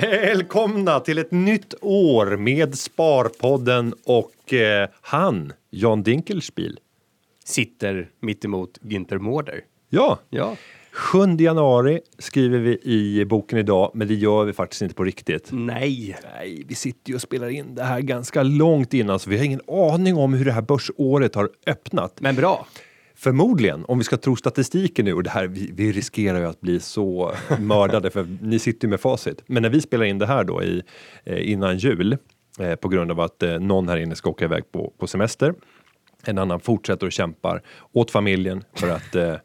Välkomna till ett nytt år med Sparpodden och eh, han, Jan Dinkelspiel. Sitter mitt emot Günther Mårder. Ja, Ja. 7 januari skriver vi i boken idag, men det gör vi faktiskt inte på riktigt. Nej. Nej, vi sitter ju och spelar in det här ganska långt innan så vi har ingen aning om hur det här börsåret har öppnat. Men bra. Förmodligen, om vi ska tro statistiken nu, och det här, vi, vi riskerar ju att bli så mördade för ni sitter ju med facit. Men när vi spelar in det här då i, eh, innan jul eh, på grund av att eh, någon här inne ska åka iväg på, på semester. En annan fortsätter och kämpar åt familjen för att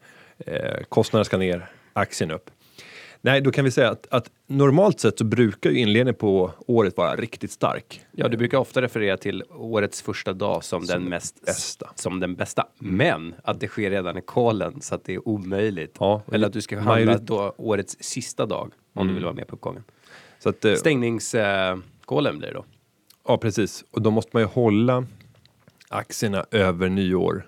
eh, kostnaderna ska ner, aktien upp. Nej, då kan vi säga att, att normalt sett så brukar ju inledningen på året vara riktigt stark. Ja, du brukar ofta referera till årets första dag som, den mest bästa. Som den bästa. Men att det sker redan i kolen så att det är omöjligt. Ja, Eller att du ska handla då årets sista dag om du vill vara med på uppgången. Så att, eh, blir det då. Ja, precis. Och då måste man ju hålla aktierna över nyår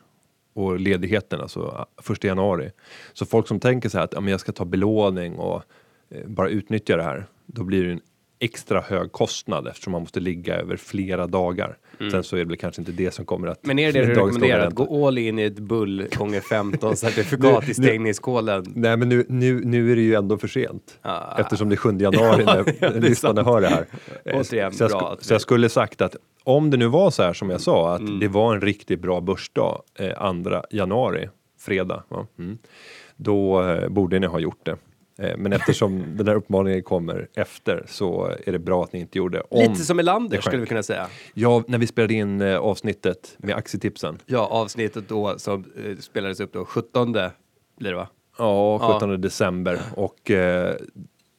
och ledigheten, alltså första januari. Så folk som tänker så här att ja, men jag ska ta belåning och eh, bara utnyttja det här, då blir det en extra hög kostnad eftersom man måste ligga över flera dagar. Sen så är det väl kanske inte det som kommer att... Men är det det du rekommenderar? Att gå all in i ett bull gånger 15 certifikat i stängningskolen? Nej, men nu, nu, nu är det ju ändå för sent. Ah. Eftersom det är 7 januari när lyssnarna hör det här. Eh, Återigen, så, jag bra så jag skulle sagt att om det nu var så här som jag sa, att Mm. det var en riktigt bra börsdag, eh, 2 januari, fredag, va? Mm. då eh, borde ni ha gjort det. Eh, men eftersom den här uppmaningen kommer efter så är det bra att ni inte gjorde om. Lite som Elander det skulle vi kunna säga. Ja, när vi spelade in eh, avsnittet med aktietipsen. Ja, avsnittet då som eh, spelades upp då 17 blir det va? Ja, 17 december och eh,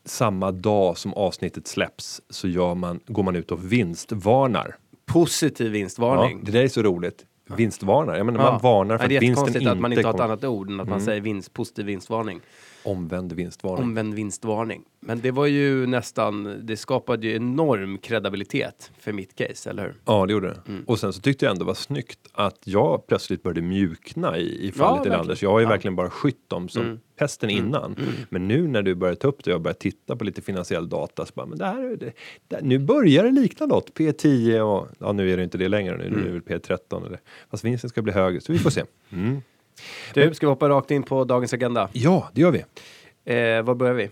samma dag som avsnittet släpps så gör man, går man ut och vinstvarnar. Positiv Ja, vinstvarning. det där är så roligt. Vinstvarnar, jag menar Ja. man varnar för det är att vinsten inte att man inte har ett annat ord än att man säger vinst, positiv vinstvarning. Omvänd vinstvarning. Omvänd vinstvarning. Men det var ju nästan, det skapade ju enorm kredibilitet för mitt case, eller hur? Ja, det gjorde det. Mm. Och sen så tyckte jag ändå var snyggt att jag plötsligt började mjukna i, i fallet verkligen. Elanders. Jag har ju Ja. Mm. verkligen bara skytt dem som pesten innan. Men nu när du börjar ta upp det och jag börjar titta på lite finansiell data så bara, men det här, är det, det, nu börjar det likna något. P10 och, ja nu är det inte det längre nu, Mm. nu är det väl P13 eller, fast vinsten ska bli högre så vi får se. Du, ska vi hoppa rakt in på dagens agenda? Ja, det gör vi. Eh, var börjar vi?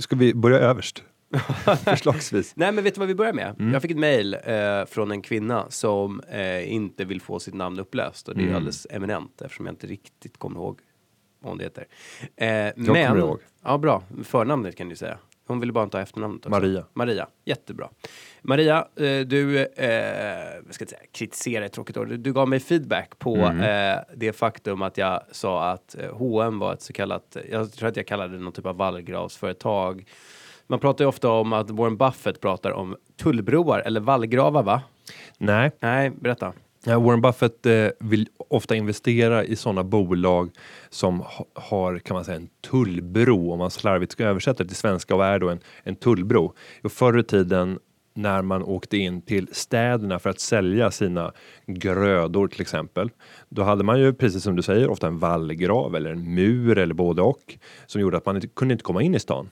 Ska vi börja överst? Förslagsvis. Nej, men vet du vad vi börjar med? Mm. Jag fick ett mail eh, från en kvinna som eh, inte vill få sitt namn uppläst och det är Mm. alldeles eminent eftersom jag inte riktigt kommer ihåg vad hon heter. Eh, jag kommer ihåg. Ja, bra. Förnamnet kan du säga. Hon ville bara inte ha efternamnet. också. Maria. Maria, jättebra. Maria, eh, du, eh, ska säga, kritiserar ett tråkigt ord. Du, gav mig feedback på Mm. eh, det faktum att jag sa att H&M var ett så kallat, jag tror att jag kallade det någon typ av vallgravsföretag. Man pratar ju ofta om att Warren Buffett pratar om tullbroar eller vallgravar, va? Nej, Nej, berätta. Ja, Warren Buffett eh, vill ofta investera i sådana bolag som ha, har kan man säga en tullbro om man slarvigt ska översätta det till svenska. Vad är då en, en tullbro? Och förr i tiden när man åkte in till städerna för att sälja sina grödor till exempel. Då hade man ju precis som du säger ofta en vallgrav eller en mur eller både och som gjorde att man inte kunde inte komma in i stan.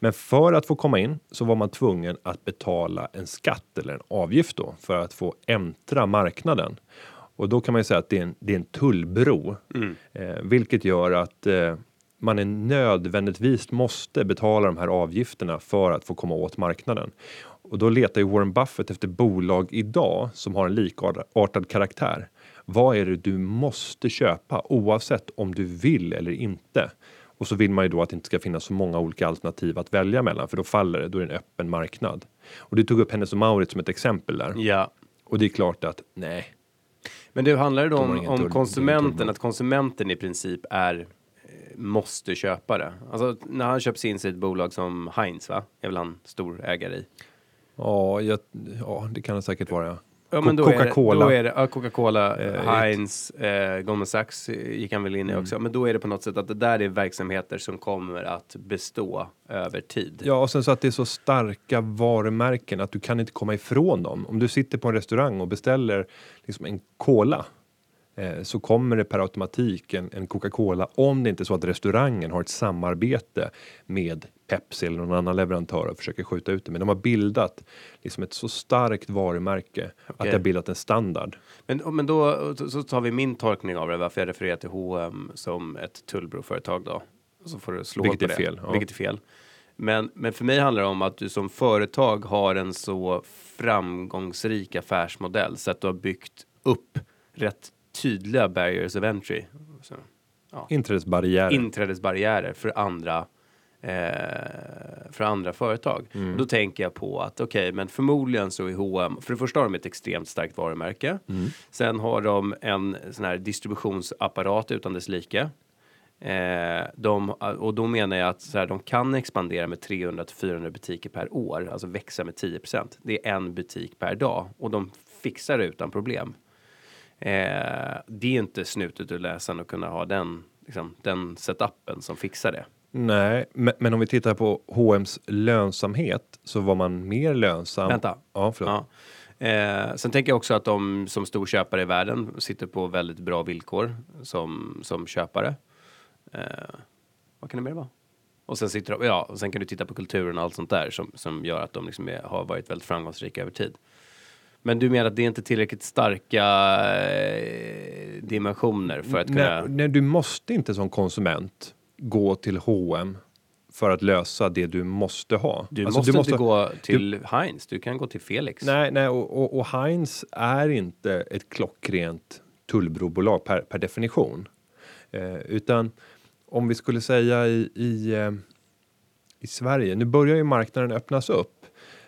Men för att få komma in så var man tvungen att betala en skatt eller en avgift då för att få äntra marknaden. Och då kan man ju säga att det är en, det är en tullbro, eh, vilket gör att eh, man är nödvändigtvis måste betala de här avgifterna för att få komma åt marknaden. Och då letar ju Warren Buffett efter bolag idag som har en likartad karaktär. Vad är det du måste köpa oavsett om du vill eller inte? Och så vill man ju då att det inte ska finnas så många olika alternativ att välja mellan för då faller det, då är det en öppen marknad. Och du tog upp Hennes och Mauritz som ett exempel där. Ja. Och det är klart att nej, Men du, handlar det då om, om konsumenten, att konsumenten i princip är eh, måste köpa det? Alltså när han köps in sig i ett bolag som Heinz, va? Är väl han stor ägare i? ja, jag, ja det kan det säkert vara. Ja. Ja, men då är det- Coca-Cola. Då är det, ja, Coca-Cola, Eh, Heinz, eh, Goldman Sachs eh, gick han väl in i Mm. också. Men då är det på något sätt att det där är verksamheter som kommer att bestå över tid. Ja, och sen så att det är så starka varumärken att du kan inte komma ifrån dem. Om du sitter på en restaurang och beställer liksom en cola eh, så kommer det per automatik en, en Coca-Cola om det inte är så att restaurangen har ett samarbete med Pepsi eller någon annan leverantör och försöker skjuta ut det. Men de har bildat liksom ett så starkt varumärke att Okej. det har bildat en standard. Men, men då så- tar vi min tolkning av det, varför jag refererar till H&M som ett tullbroföretag då. Så får du slå Vilket på är det. fel, ja. Vilket är fel. Men, men för mig handlar det om att du som företag har en så framgångsrik affärsmodell så att du har byggt upp rätt tydliga barriers of entry. Så, Inträdesbarriärer. inträdesbarriärer för andra eh, för andra företag. Mm. Och då tänker jag på att okej, men förmodligen så är H&M för det första har de ett extremt starkt varumärke. Mm. Sen har de en sån här distributionsapparat utan dess like. Eh, de, och då menar jag att så här, de kan expandera med 300 till 400 butiker per år, alltså växa med 10% Det är en butik per dag och de fixar det utan problem. Eh, det är inte snutet ur läsaren att kunna ha den, liksom, den setupen som fixar det. Nej, men, men om vi tittar på H&M's lönsamhet så var man mer lönsam. Vänta. Ja, förlåt. Ja. Eh, sen tänker jag också att de som stor köpare i världen sitter på väldigt bra villkor som, som köpare. Eh, vad kan det mer vara? Och sen, sitter de, ja, och sen kan du titta på kulturen och allt sånt där som, som gör att de liksom är, har varit väldigt framgångsrika över tid. Men du menar att det är inte tillräckligt starka eh, dimensioner för att kunna... Nej, nej, du måste inte som konsument gå till H&M för att lösa det du måste ha. Du, Alltså, måste inte gå till Heinz, du kan gå till Felix. Nej, nej och, och, och Heinz är inte ett klockrent tullbrobolag per, per definition. Eh, utan om vi skulle säga i, i, eh, i Sverige, nu börjar ju marknaden öppnas upp.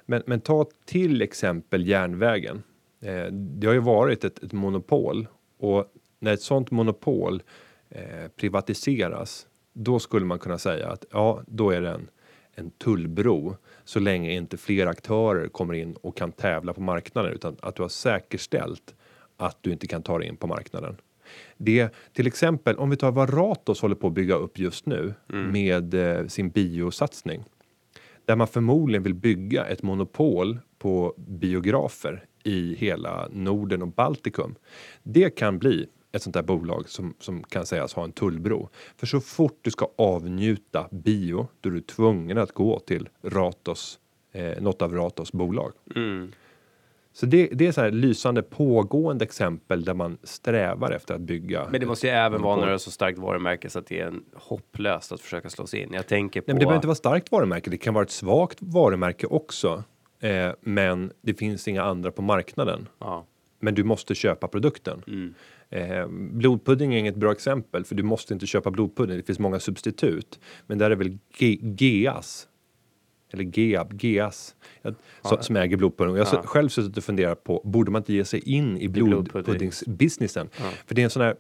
Men, men ta till exempel järnvägen. Eh, det har ju varit ett, ett monopol och när ett sånt monopol eh, privatiseras, då skulle man kunna säga att ja, då är det en, en tullbro så länge inte fler aktörer kommer in och kan tävla på marknaden utan att du har säkerställt att du inte kan ta dig in på marknaden. Det till exempel om vi tar vad Ratos håller på att bygga upp just nu med eh, sin biosatsning där man förmodligen vill bygga ett monopol på biografer i hela Norden och Baltikum. Det kan bli ett sånt där bolag som, som kan sägas ha en tullbro. För så fort du ska avnjuta bio, då är du tvungen att gå till Ratos, eh, något av Ratos bolag. Mm. Så det, det är så här lysande pågående exempel där man strävar efter att bygga. Men det måste ju även vara när det är så starkt varumärke så att det är en hopplöst att försöka slå sig in. Jag tänker på... Nej, men det behöver inte vara starkt varumärke. Det kan vara ett svagt varumärke också. Eh, men det finns inga andra på marknaden. ja. Men du måste köpa produkten. Mm. Eh, blodpudding är inget bra exempel för du måste inte köpa blodpudding. Det finns många substitut. Men där är väl Ge- Geas eller Geab, Geas ja, som, äger blodpudding. Jag har Ja. själv suttit och funderat på borde man inte ge sig in i blodpudding. blodpuddingsbusinessen? För det är en sån här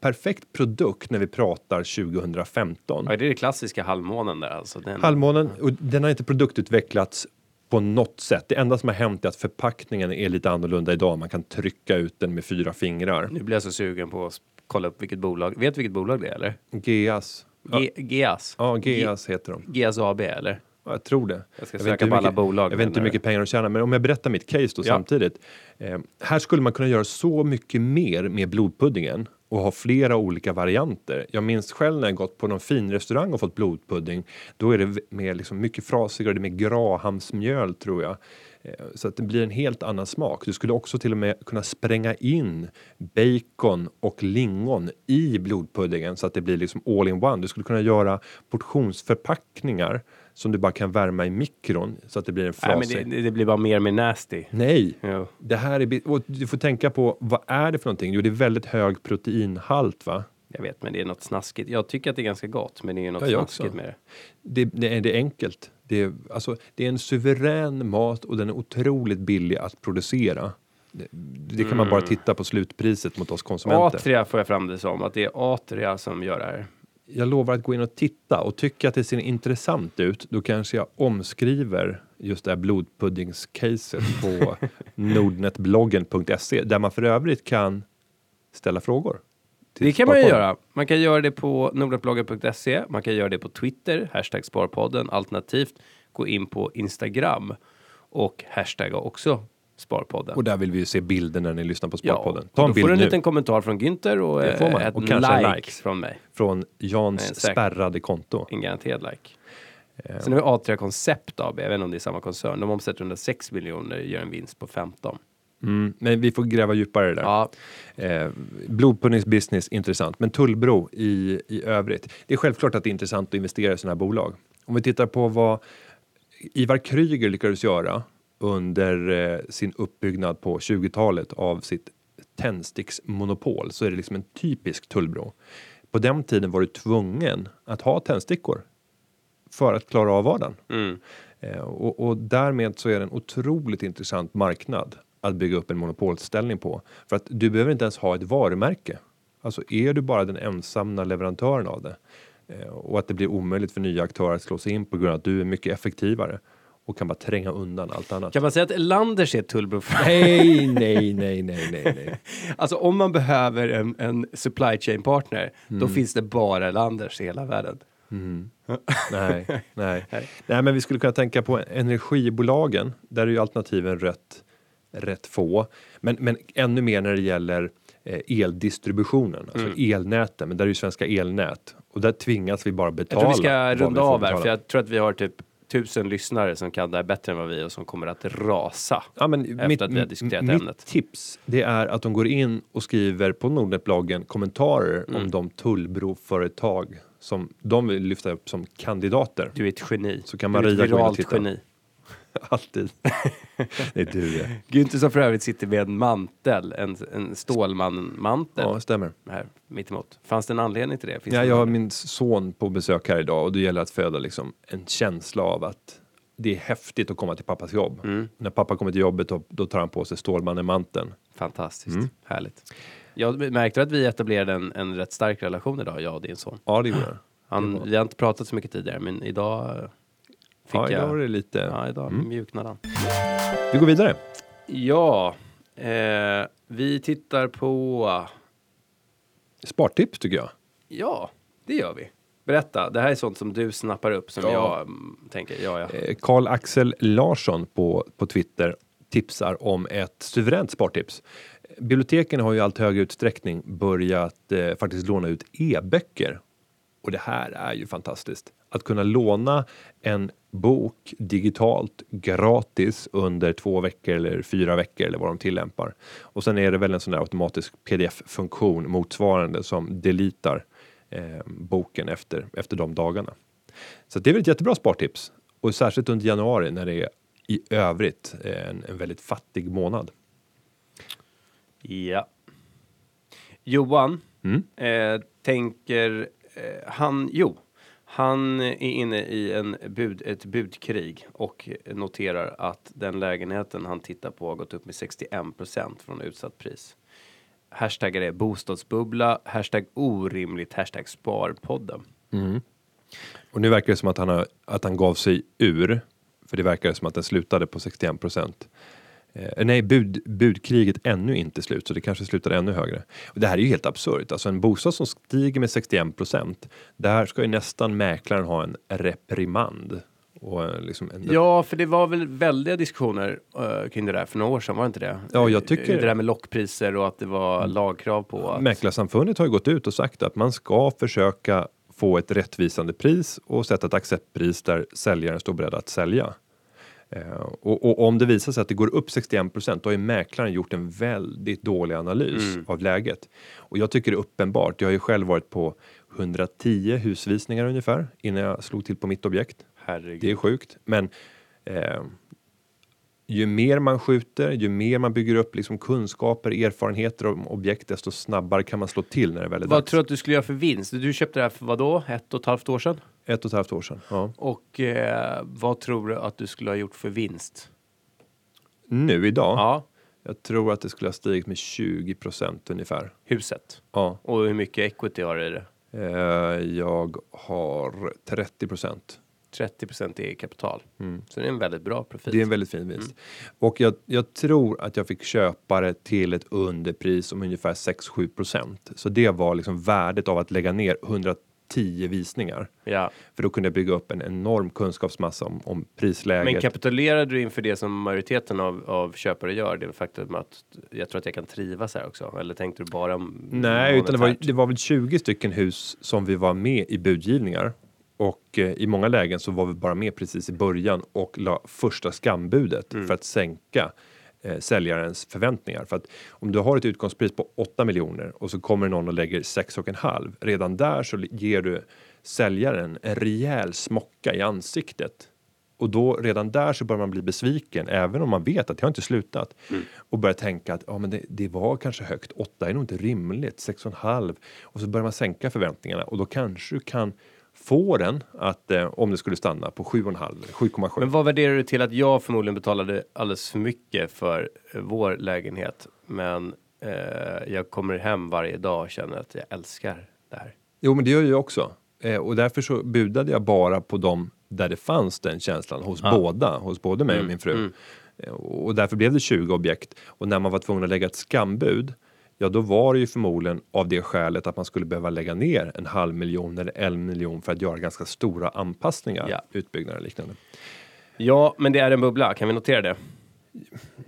perfekt produkt när vi pratar 2015. ja, det är det klassiska halvmånen där alltså. Den, Halvmånen, och den har inte produktutvecklats på något sätt. Det enda som har hänt är att förpackningen är lite annorlunda idag. Man kan trycka ut den med fyra fingrar. Nu blir jag så sugen på att kolla upp vilket bolag. Vet du vilket bolag det är eller? Geas. Ja, Ge, Geas? ja, Geas heter de. Geas AB eller? Ja, jag tror det. Jag ska vet söka på alla mycket- bolag Jag vet inte hur mycket pengar de tjänar, men om jag berättar mitt case då Ja. samtidigt. Eh, här skulle man kunna göra så mycket mer med blodpuddingen och ha flera olika varianter. Jag minns själv när jag gått på någon fin restaurang och fått blodpudding. Då är det med liksom mycket frasigare, det är med grahamsmjöl tror jag. Eh, Så att det blir en helt annan smak. Du skulle också till och med kunna spränga in bacon och lingon i blodpuddingen så att det blir liksom all in one. Du skulle kunna göra portionsförpackningar som du bara kan värma i mikron så att det blir en Nej, frasig. men det, det blir bara mer och mer nasty. Nej, Jo. det här är... Och du får tänka på vad är det för någonting? Jo, det är väldigt hög proteinhalt, va? Jag vet, men det är något snaskigt. Jag tycker att det är ganska gott, men det är något Ja, jag också. snaskigt med det. Det, det, är, det är enkelt. Det är, alltså, det är en suverän mat och den är otroligt billig att producera. Det, det kan man bara titta på slutpriset mot oss konsumenter. Atria får jag fram det som, att det är Atria som gör det här. Jag lovar att gå in och titta och tycker att det ser intressant ut, då kanske jag omskriver just det här blodpuddingscaset på nordnetbloggen.se där man för övrigt kan ställa frågor. Det kan man ju göra. Man kan göra det på nordnetbloggen.se. Man kan göra det på Twitter, hashtag Sparpodden. Alternativt gå in på Instagram och hashtagga också Sparpodden. Och där vill vi ju se bilder när ni lyssnar på Sparpodden. Ta en då får bild du en nu liten kommentar från Günther och, Det får man. eh, ett Och kanske en like, like. från mig. från Jans säkert. spärrade konto. En garanterad like. Eh, Sen har vi A3 Koncept AB, jag vet inte om det är samma koncern. De omsätter 106 miljoner, gör en vinst på 15. Mm, men vi får gräva djupare där. Ja, Eh, blodpuddingsbusiness, intressant. Men Tullbro i, i övrigt. Det är självklart att det är intressant att investera i sådana här bolag. Om vi tittar på vad Ivar Kryger lyckades göra under eh, sin uppbyggnad på 20-talet av sitt tändsticksmonopol så är det liksom en typisk Tullbro. På den tiden var du tvungen att ha tändstickor för att klara av vardagen. mm. Eh, och, och därmed så är det en otroligt intressant marknad att bygga upp en monopolställning på. För att du behöver inte ens ha ett varumärke. Alltså är du bara den ensamma leverantören av det eh, och att det blir omöjligt för nya aktörer att slå sig in på grund av att du är mycket effektivare och kan bara tränga undan allt annat. Kan man säga att Landers är Tullbro? Nej, nej, nej, nej, nej, nej. Alltså om man behöver en, en supply chain partner, Mm. då finns det bara Landers i hela världen. nej, nej. nej, men vi skulle kunna tänka på energibolagen. Där är ju alternativen rätt, rätt få. Men, men ännu mer när det gäller eh, eldistributionen, alltså Mm. elnäten. Men där är ju Svenska elnät och där tvingas vi bara Jag betala. tror vi ska runda av här, för jag tror att vi har typ tusen lyssnare som kan det här bättre än vad vi och som kommer att rasa. Ja, men efter mitt, att vi har diskuterat mitt ämnet. tips det är att de går in och skriver på Nordnetbloggen kommentarer Mm. om de tullbroföretag som de vill lyfta upp som kandidater. Du är ett geni. Så kan du är Maria ett gå in och viralt geni. Alltid. det är du det. Günther som för övrigt sitter med en mantel, en, en Stålman-mantel Ja, stämmer. här mittemot. Fanns det en anledning till det? Finns Ja, det jag har min son på besök här idag och det gäller att föda liksom en känsla av att det är häftigt att komma till pappas jobb. Mm. När pappa kommer till jobbet då, då tar han på sig Stålmannen-manteln. Fantastiskt, Mm. härligt. Jag märkte att vi etablerade en, en rätt stark relation idag, jag och din son. Ja, det gjorde han. Vi har inte pratat så mycket tidigare, men idag fick Ja, idag jag... var det lite... Ja, idag Mm. mjuknade han. Vi går vidare. Ja, eh, vi tittar på... Spartips tycker jag. Ja, det gör vi. Berätta, det här är sånt som du snappar upp som Ja. jag mm, tänker, ja, ja. Eh, Karl-Axel Larsson på, på Twitter tipsar om ett suveränt spartips. Biblioteken har ju allt högre utsträckning börjat eh, faktiskt låna ut e-böcker. Och det här är ju fantastiskt. Att kunna låna en bok digitalt gratis under två veckor eller fyra veckor eller vad de tillämpar. Och sen är det väl en sån där automatisk pdf-funktion motsvarande som deletar eh, boken efter, efter de dagarna. Så det är väl ett jättebra spartips. Och särskilt under januari när det är i övrigt eh, en, en väldigt fattig månad. Ja. Johan Mm. eh, tänker, eh, han, jo, han är inne i en bud, ett budkrig och noterar att den lägenheten han tittar på har gått upp med 61% från utsatt pris. Hashtaggar är bostadsbubbla, hashtag orimligt, hashtag sparpodden. Mm. Och nu verkar det som att han, har, att han gav sig ur. För det verkar som att den slutade på 61 procent. Eh, nej, bud, budkriget ännu inte slut, så det kanske slutar ännu högre. Och det här är ju helt absurt. Alltså en bostad som stiger med 61 procent, där ska ju nästan mäklaren ha en reprimand. Och eh, liksom en, Ja, för det var väl väldiga diskussioner uh, kring det där för några år sedan, var det inte det? Ja, jag tycker- Det där med lockpriser och att det var lagkrav på att... Mäklarsamfundet har ju gått ut och sagt att man ska försöka få ett rättvisande pris och sätta ett acceptpris där säljaren står beredd att sälja. Eh, och, och om det visar sig att det går upp 61 procent, då har ju mäklaren gjort en väldigt dålig analys Mm. av läget. Och jag tycker det är uppenbart. Jag har ju själv varit på 110 husvisningar ungefär innan jag slog till på mitt objekt. Herregud. Det är sjukt, men eh, ju mer man skjuter, ju mer man bygger upp liksom kunskaper, erfarenheter om objekt, desto snabbare kan man slå till när det väl är Vad dags. tror du att du skulle göra för vinst? Du köpte det här för vad då? Ett och ett halvt år sedan? Ett och ett halvt år sedan. Ja. Och eh, vad tror du att du skulle ha gjort för vinst? Nu idag, Ja, jag tror att det skulle ha stigit med 20 procent ungefär. huset. Ja. Och hur mycket equity har du i det? Eh, jag har 30 procent. 30% i kapital. Så det är en väldigt bra profit. Mm. Det är en väldigt fin vinst. Och jag, jag tror att jag fick köpa det till ett underpris om ungefär 6-7 procent. Så det var liksom värdet av att lägga ner 110 visningar. Ja. För då kunde jag bygga upp en enorm kunskapsmassa om, om prisläget. Men kapitulerade du inför det som majoriteten av, av köpare gör? Det faktum att jag tror att jag kan trivas här också. Eller tänkte du bara Nej, utan det var, det var väl 20 stycken hus som vi var med i budgivningar. Och eh, i många lägen så var vi bara med precis i början och la första skambudet för att sänka eh, säljarens förväntningar. För att om du har ett utgångspris på 8 miljoner och så kommer någon och lägger 6,5. Redan där så ger du säljaren en rejäl smocka i ansiktet. Och då redan där så börjar man bli besviken även om man vet att det har inte slutat. Och börjar tänka att ja, men det, det var kanske högt, 8 är nog inte rimligt, 6,5. Och så börjar man sänka förväntningarna och då kanske du kan få den att eh, om det skulle stanna på 7,5 eller 7,7. Men vad värderar du till att jag förmodligen betalade alldeles för mycket för eh, vår lägenhet? Men eh, jag kommer hem varje dag och känner att jag älskar det här. Jo, men det gör jag också. Eh, och därför så budade jag bara på dem där det fanns den känslan hos båda, hos både mig och min fru. Eh, och därför blev det 20 objekt. Och när man var tvungen att lägga ett skambud, ja då var det ju förmodligen av det skälet att man skulle behöva lägga ner en halv miljon eller en miljon för att göra ganska stora anpassningar, Ja. utbyggnader och liknande. Ja, men det är en bubbla. Kan vi notera det?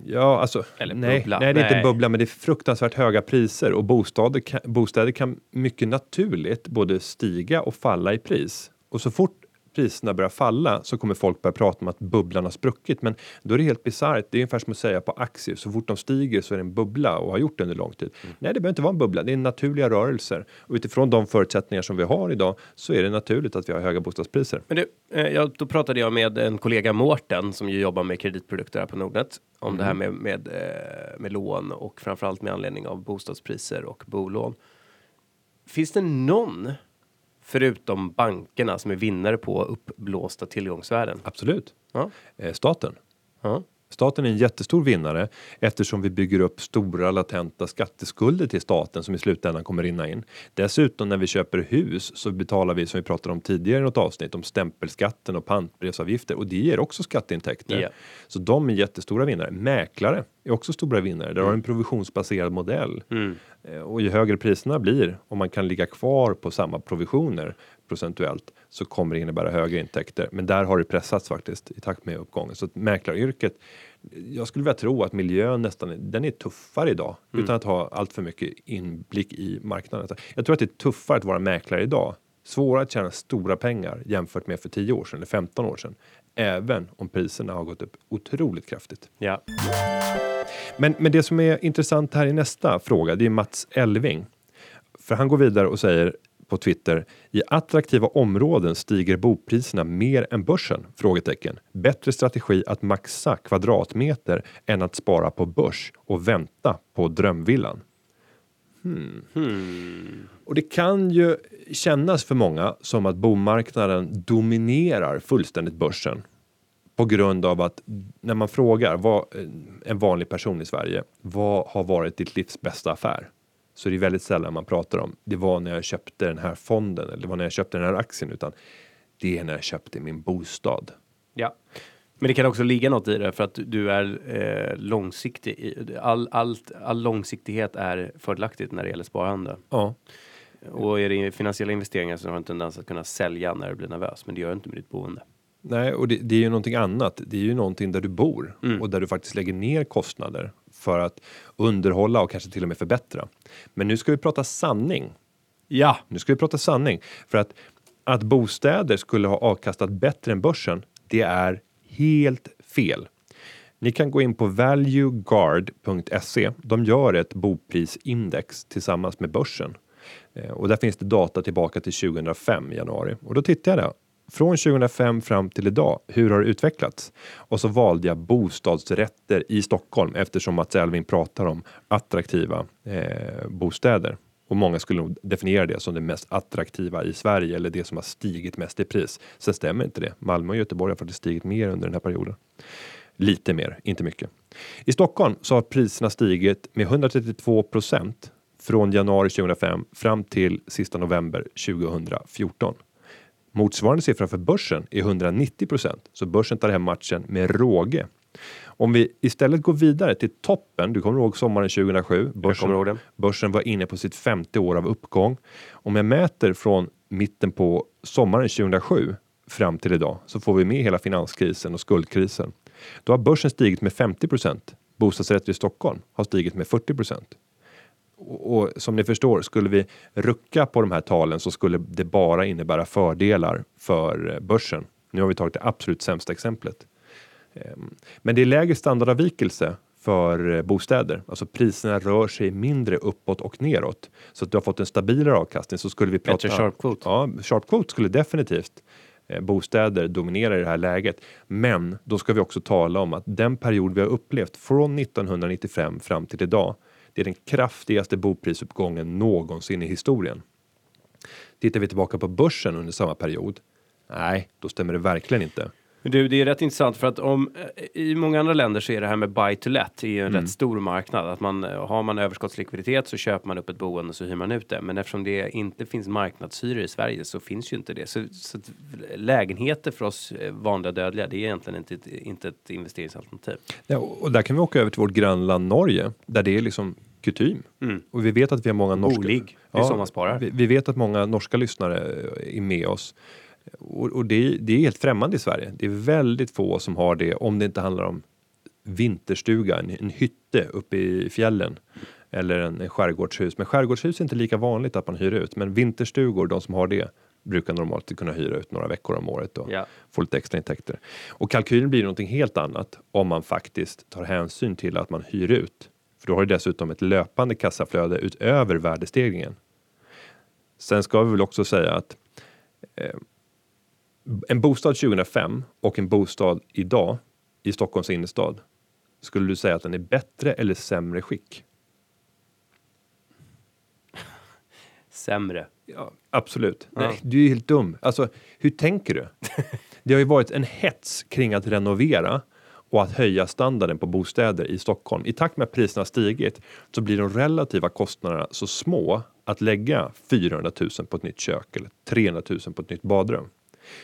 Ja, alltså, Eller nej, bubbla. nej, det är Nej. inte bubbla, men det är fruktansvärt höga priser och bostäder kan, bostäder kan mycket naturligt både stiga och falla i pris. Och så fort priserna börjar falla så kommer folk börja prata om att bubblan har spruckit. Men då är det helt bisarrt. Det är ungefär som att säga på aktier. Så fort de stiger så är det en bubbla och har gjort det under lång tid. Mm. Nej, det behöver inte vara en bubbla. Det är naturliga rörelser. Och utifrån de förutsättningar som vi har idag så är det naturligt att vi har höga bostadspriser. Men du, eh, jag, då pratade jag med en kollega Mårten som ju jobbar med kreditprodukter här på Nordnet om det här med, med, eh, med lån och framförallt med anledning av bostadspriser och bolån. Finns det någon förutom bankerna som är vinnare på uppblåsta tillgångsvärden? Absolut. Ja. Eh, staten. Ja. Staten är en jättestor vinnare eftersom vi bygger upp stora latenta skatteskulder till staten som i slutändan kommer rinna in. Dessutom när vi köper hus så betalar vi som vi pratade om tidigare i något avsnitt om stämpelskatten och pantbrevsavgifter och det ger också skatteintäkter. Ja. Så de är jättestora vinnare. Mäklare är också stora vinnare. Där har du en provisionsbaserad modell. Eh, Och ju högre priserna blir, om man kan ligga kvar på samma provisioner procentuellt, så kommer det innebära högre intäkter. Men där har det pressats faktiskt i takt med uppgången. Så att mäklaryrket, jag skulle vilja tro att miljön nästan, den är tuffare idag utan att ha allt för mycket inblick i marknaden. Jag tror att det är tuffare att vara mäklare idag. Svårare att tjäna stora pengar jämfört med för 10 år sedan eller 15 år sedan. Även om priserna har gått upp otroligt kraftigt. Ja. Men, men det som är intressant här i nästa fråga, det är Mats Elving. För han går vidare och säger på Twitter. I attraktiva områden stiger bopriserna mer än börsen? Frågetecken. Bättre strategi att maxa kvadratmeter än att spara på börs och vänta på drömvillan. Hmm, hmm. Och det kan ju kännas för många som att bomarknaden dominerar fullständigt börsen på grund av att när man frågar vad, en vanlig person i Sverige, vad har varit ditt livs bästa affär? Så det är väldigt sällan man pratar om det var när jag köpte den här fonden eller det var när jag köpte den här aktien utan det är när jag köpte min bostad. Ja. Men det kan också ligga något i det för att du är eh, långsiktig. All, allt, all långsiktighet är fördelaktigt när det gäller sparande. Ja, Och är det finansiella investeringar så har du en tendens att kunna sälja när du blir nervös. Men det gör du inte med ditt boende. nej, och det, det är ju någonting annat. Det är ju någonting där du bor och där du faktiskt lägger ner kostnader för att underhålla och kanske till och med förbättra. Men nu ska vi prata sanning. Ja. Nu ska vi prata sanning för att att bostäder skulle ha avkastat bättre än börsen. Det är helt fel. Ni kan gå in på valueguard.se. De gör ett boprisindex tillsammans med börsen Eh, och där finns det data tillbaka till 2005 i januari och då tittade jag från 2005 fram till idag. Hur har det utvecklats? Och så valde jag bostadsrätter i Stockholm eftersom Mats Elving pratar om attraktiva eh, bostäder. Och många skulle nog definiera det som det mest attraktiva i Sverige eller det som har stigit mest i pris. Sen stämmer inte det. Malmö och Göteborg har faktiskt stigit mer under den här perioden. Lite mer, inte mycket. I Stockholm så har priserna stigit med 132 procent från januari 2005 fram till sista november 2014. Motsvarande siffra för börsen är 190% så börsen tar hem matchen med råge. Om vi istället går vidare till toppen, du kommer ihåg sommaren 2007? Börsen, börsen var inne på sitt femte år av uppgång. Om jag mäter från mitten på sommaren 2007 fram till idag så får vi med hela finanskrisen och skuldkrisen. Då har börsen stigit med 50% Bostadsrätter i Stockholm har stigit med 40 och, och som ni förstår, skulle vi rucka på de här talen så skulle det bara innebära fördelar för eh, börsen. Nu har vi tagit det absolut sämsta exemplet. Ehm, Men det är lägre standardavvikelse för eh, bostäder, alltså priserna rör sig mindre uppåt och neråt så att du har fått en stabilare avkastning. Så skulle vi prata. Bättre sharp quote. Ja, sharp quote skulle definitivt eh, bostäder dominera i det här läget. Men då ska vi också tala om att den period vi har upplevt från 1995 fram till idag. Det är den kraftigaste boprisuppgången någonsin i historien. Tittar vi tillbaka på börsen under samma period. Nej, då stämmer det verkligen inte. Men Du, det är rätt intressant för att om eh, i många andra länder så är det här med buy to let det är ju en rätt stor marknad. Att man eh, har man överskottslikviditet så köper man upp ett boende och så hyr man ut det. Men eftersom det inte finns marknadshyror i Sverige så finns ju inte det. Så, så lägenheter för oss eh, vanliga dödliga, det är egentligen inte, ett- inte ett investeringsalternativ. Ja, och där kan vi åka över till vårt grannland Norge där det är liksom kutym. Och vi vet att vi har många norska... Bolig, det är så man sparar. Vi, vi vet att många norska lyssnare är med oss. Och, och det, är- det är helt främmande i Sverige. Det är väldigt få som har det om det inte handlar om vinterstuga, en, en hytte uppe i fjällen eller en, en skärgårdshus. Men skärgårdshus är inte lika vanligt att man hyr ut. Men vinterstugor, de som har det, brukar normalt kunna hyra ut några veckor om året och Ja. få lite extra intäkter. Och kalkylen blir någonting helt annat om man faktiskt tar hänsyn till att man hyr ut. För då har du dessutom ett löpande kassaflöde utöver värdestegringen. Sen ska vi väl också säga att eh, en bostad 2005 och en bostad idag i Stockholms innerstad. Skulle du säga att den är bättre eller sämre skick? Sämre. Ja, absolut. Nej, du är helt dum. Alltså, hur tänker du? Det har ju varit en hets kring att renovera och att höja standarden på bostäder i Stockholm. I takt med att priserna stigit så blir de relativa kostnaderna så små att lägga 400 000 på ett nytt kök eller 300 000 på ett nytt badrum.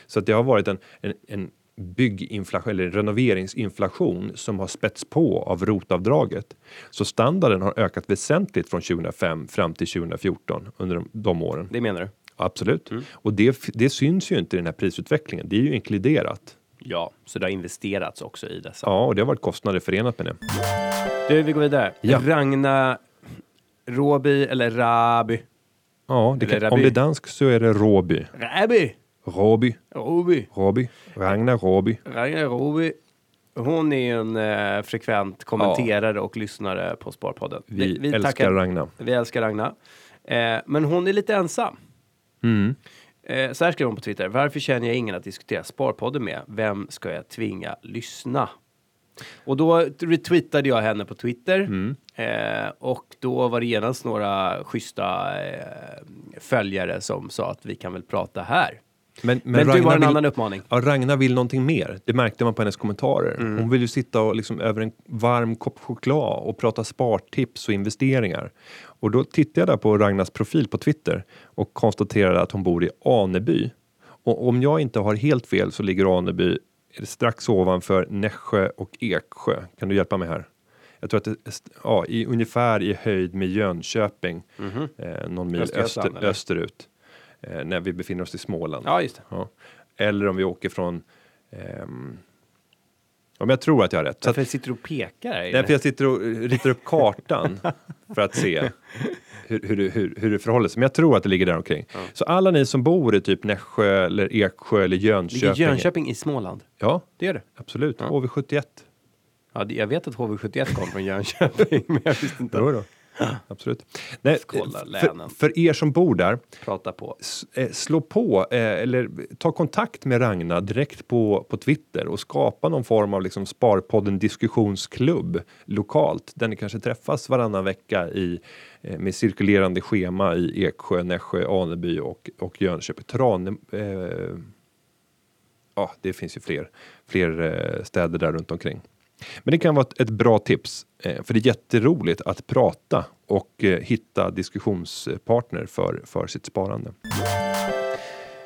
Så att det har varit en, en, en bygginflation eller renoveringsinflation som har spätts på av rotavdraget. Så standarden har ökat väsentligt från 2005 fram till 2014 under de, de åren. Det menar du? Absolut. Mm. Och det, det syns ju inte i den här prisutvecklingen. Det är ju inkluderat. Ja, så det har investerats också i dessa. Ja, och det har varit kostnader förenat med det. Du, vi går vidare. Ja. Ragna Råby eller Raby? Ja, det kan, Rabi. om det är dansk så är det Råby. Raby! Råby. Råby. Råby. Ragnar Råby. Ragna Råby. Hon är en eh, frekvent kommenterare och lyssnare på Sparpodden. Vi, älskar Ragnar. Vi älskar Ragna. Eh, men hon är lite ensam. Mm. Eh, så här skriver hon på Twitter. Varför känner jag ingen att diskutera Sparpodden med? Vem ska jag tvinga lyssna? Och då retweetade jag henne på Twitter. Mm. Eh, och då var det genast några schyssta eh, följare som sa att vi kan väl prata här. Men, Men, du Ragnar har en vill- annan uppmaning. Ja, Ragnar vill någonting mer. Det märkte man på hennes kommentarer. Mm. Hon vill ju sitta och liksom över en varm kopp choklad och prata spartips och investeringar. Och då tittade jag där på Ragnars profil på Twitter och konstaterade att hon bor i Aneby. Och om jag inte har helt fel så ligger Aneby strax ovanför Nässjö och Eksjö. Kan du hjälpa mig här? Jag tror att det ja, i, ungefär i höjd med Jönköping, eh, någon mil öster, österut. Eh, när vi befinner oss i Småland. Ja, just det. Ja. Eller om vi åker från... ehm, om jag tror att jag har rätt. Varför sitter du och pekar här jag sitter och ritar upp kartan för att se hur, hur, hur, hur det förhåller sig. Men jag tror att det ligger där omkring. Så alla ni som bor i typ Nässjö eller Eksjö eller Jönköping. Ligger Jönköping i Småland? Ja, Det gör det. absolut. HV71. Ja, jag vet att HV71 kom från Jönköping, men jag visste inte. Jo då. Absolut. Nej, för, för er som bor där, Prata på. eh, slå på eh, eller ta kontakt med Ragna direkt på, på Twitter och skapa någon form av liksom Sparpodden diskussionsklubb lokalt där ni kanske träffas varannan vecka i, eh, med cirkulerande schema i Eksjö, Nässjö, Aneby och, och Jönköping. Trane, eh, ja, det finns ju fler, fler städer där runt omkring. Men det kan vara ett, bra tips, eh, för det är jätteroligt att prata och eh, hitta diskussionspartner för, för sitt sparande.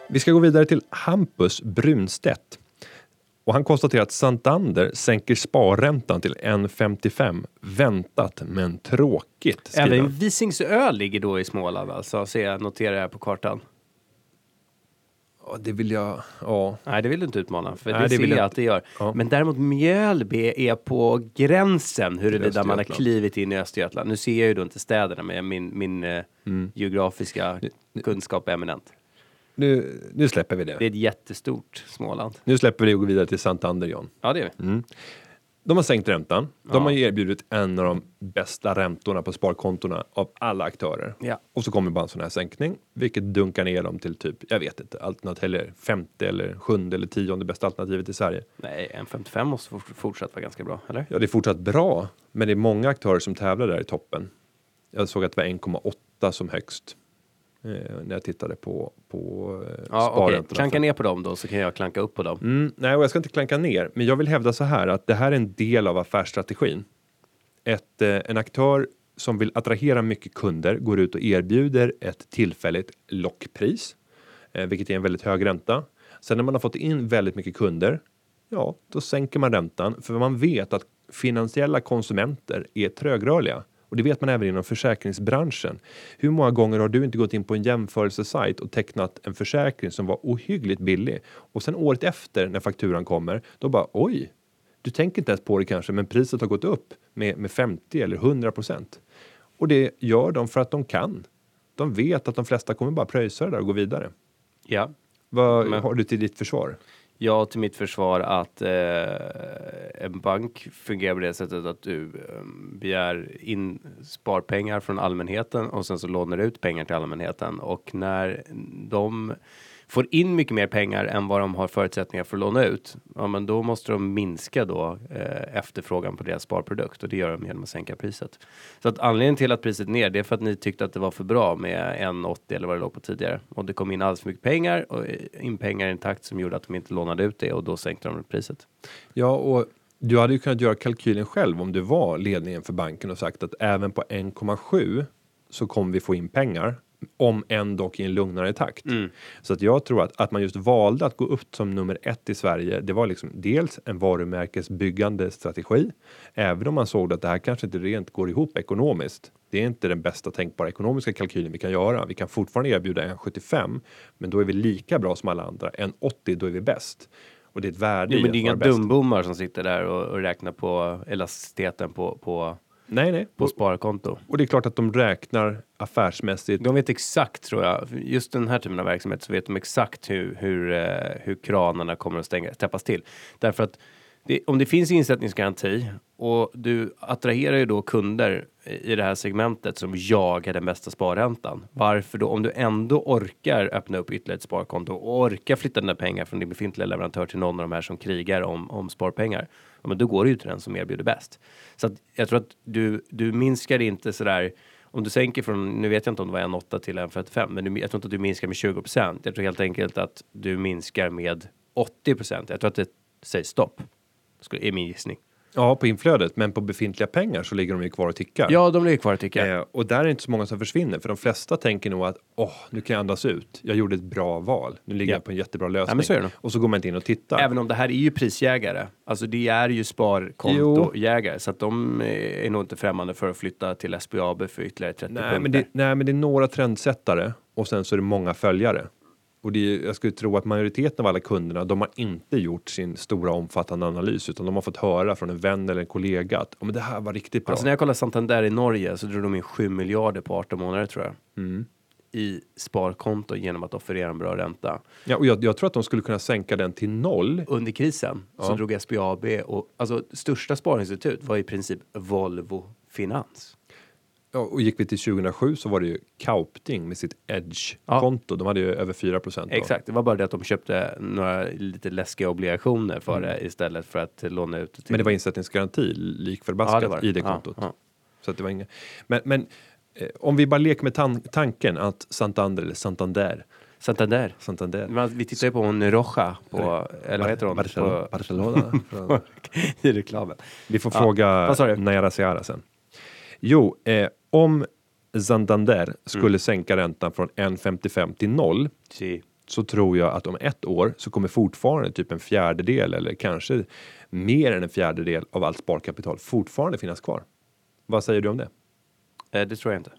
Vi ska gå vidare till Hampus Brunstedt. Och han konstaterar att Santander sänker sparräntan till 1,55. Väntat men tråkigt. Även. Visingsö ligger då i Småland alltså, ser jag, noterar jag på kartan. Ja, det vill jag... Ja. Nej, det vill du inte utmana, för Nej, det, det ser jag att det gör. Ja. Men däremot Mjölby är på gränsen huruvida man har klivit in i Östergötland. Nu ser jag ju då inte städerna, men min, min eh, Mm. geografiska kunskap är eminent. Nu, nu släpper vi det. Det är ett jättestort Småland. Nu släpper vi och går vidare till Santander, John. Ja, det är vi. De har sänkt räntan. De Ja. har erbjudit en av de bästa räntorna på sparkontona av alla aktörer. Ja. Och så kommer bara en sån här sänkning, vilket dunkar ner dem till typ, jag vet inte, alternativ eller femte eller sjunde eller tionde bästa alternativet i Sverige. Nej, en 55 måste fort- fortsatt vara ganska bra, eller? Ja, det är fortsatt bra, men det är många aktörer som tävlar där i toppen. Jag såg att det var 1,8 som högst eh, när jag tittade på, på eh, Ja, sparräntorna. Klanka ner på dem då, så kan jag klanka upp på dem. Mm, nej, och jag ska inte klanka ner, men jag vill hävda så här att det här är en del av affärsstrategin. Ett, eh, en aktör som vill attrahera mycket kunder går ut och erbjuder ett tillfälligt lockpris, eh, vilket är en väldigt hög ränta. Sen när man har fått in väldigt mycket kunder, ja, då sänker man räntan för man vet att finansiella konsumenter är trögrörliga. Och det vet man även inom försäkringsbranschen. Hur många gånger har du inte gått in på en jämförelsesajt och tecknat en försäkring som var ohyggligt billig och sen året efter när fakturan kommer, då bara oj, du tänker inte ens på det kanske, men priset har gått upp med, med 50 eller 100 procent. Och det gör de för att de kan. De vet att de flesta kommer bara pröjsa det där och gå vidare. Ja. Vad Men- har du till ditt försvar? Ja, till mitt försvar att eh, en bank fungerar på det sättet att du eh, begär in sparpengar från allmänheten och sen så lånar du ut pengar till allmänheten. Och när de får in mycket mer pengar än vad de har förutsättningar för att låna ut, ja men då måste de minska då eh, efterfrågan på deras sparprodukt och det gör de genom att sänka priset. Så att anledningen till att priset är ner, det är för att ni tyckte att det var för bra med 1,80 eller vad det låg på tidigare och det kom in alldeles för mycket pengar och eh, in pengar i en takt som gjorde att de inte lånade ut det och då sänkte de priset. Ja, och du hade ju kunnat göra kalkylen själv om du var ledningen för banken och sagt att även på 1,7 så kommer vi få in pengar om än dock i en lugnare takt. Så att jag tror att, att man just valde att gå upp som nummer ett i Sverige. Det var liksom dels en varumärkesbyggande strategi, även om man såg att det här kanske inte rent går ihop ekonomiskt. Det är inte den bästa tänkbara ekonomiska kalkylen vi kan göra. Vi kan fortfarande erbjuda en 75, men då är vi lika bra som alla andra. En 80, då är vi bäst. Och det är ett värde Jo, men det är inga dumbommar som sitter där och, och räknar på elasticiteten på, på, Nej, nej. på Och, sparkonto. och det är klart att de räknar affärsmässigt. De vet exakt tror jag, just den här typen av verksamhet så vet de exakt hur, hur, eh, hur kranarna kommer att stänga, täppas till. Därför att det, om det finns insättningsgaranti och du attraherar ju då kunder i det här segmentet som jagar den bästa sparräntan. Varför då? Om du ändå orkar öppna upp ytterligare ett sparkonto och orkar flytta dina pengar från din befintliga leverantör till någon av de här som krigar om, om sparpengar. Ja, men då går det ju till den som erbjuder bäst. Så att jag tror att du, du minskar inte sådär om du sänker från, nu vet jag inte om det var 1,8 till 1,45, men du, jag tror inte att du minskar med 20 procent. Jag tror helt enkelt att du minskar med 80 procent. Jag tror att det säger stopp. Är min gissning. Ja, på inflödet, men på befintliga pengar så ligger de ju kvar och tickar. Ja, de ligger kvar tycker jag. Eh, och där är det inte så många som försvinner, för de flesta tänker nog att åh, nu kan jag andas ut. Jag gjorde ett bra val. Nu ligger Ja. jag på en jättebra lösning. men så är det och så går man inte in och tittar. Även om det här är ju prisjägare. Alltså det är ju sparkontojägare. Så att de eh, är nog inte främmande för att flytta till SBAB för ytterligare 30 nej, punkter. men det, nej, men det är några trendsättare och sen så är det många följare. Och det jag skulle tro att majoriteten av alla kunderna, de har inte gjort sin stora omfattande analys, utan de har fått höra från en vän eller en kollega att oh, men det här var riktigt bra. Alltså när jag kollar Santander i Norge så drog de in 7 miljarder på 18 månader tror jag. Mm. I sparkonto genom att offerera en bra ränta. ja, och jag, jag tror att de skulle kunna sänka den till noll. Under krisen så Ja. drog SBAB och alltså största sparinstitut var i princip Volvo Finans. Ja, och gick vi till 2007 så var det ju Kaupting med sitt Edge-konto. De hade ju över 4 procent. Exakt, det var bara det att de köpte några lite läskiga obligationer för det istället för att låna ut till... Mm. Men det var insättningsgaranti lik förbaskat i det kontot. Ja, ja. Så att det var inga... Men, men eh, om vi bara leker med tan tanken att Santander eller Santander, Santander. Santander Men Vi tittar ju på hon Roja på, eller vad heter hon? Barcelona, På, Barcelona. I reklamen. vi får Ja, fråga? Nayara Seara sen. Jo, eh, om Santander skulle Mm. sänka räntan från 1,55 till 0 Si. så tror jag att om ett år så kommer fortfarande typ en fjärdedel eller kanske mer än en fjärdedel av allt sparkapital fortfarande finnas kvar. Vad säger du om det? Eh, det tror jag inte.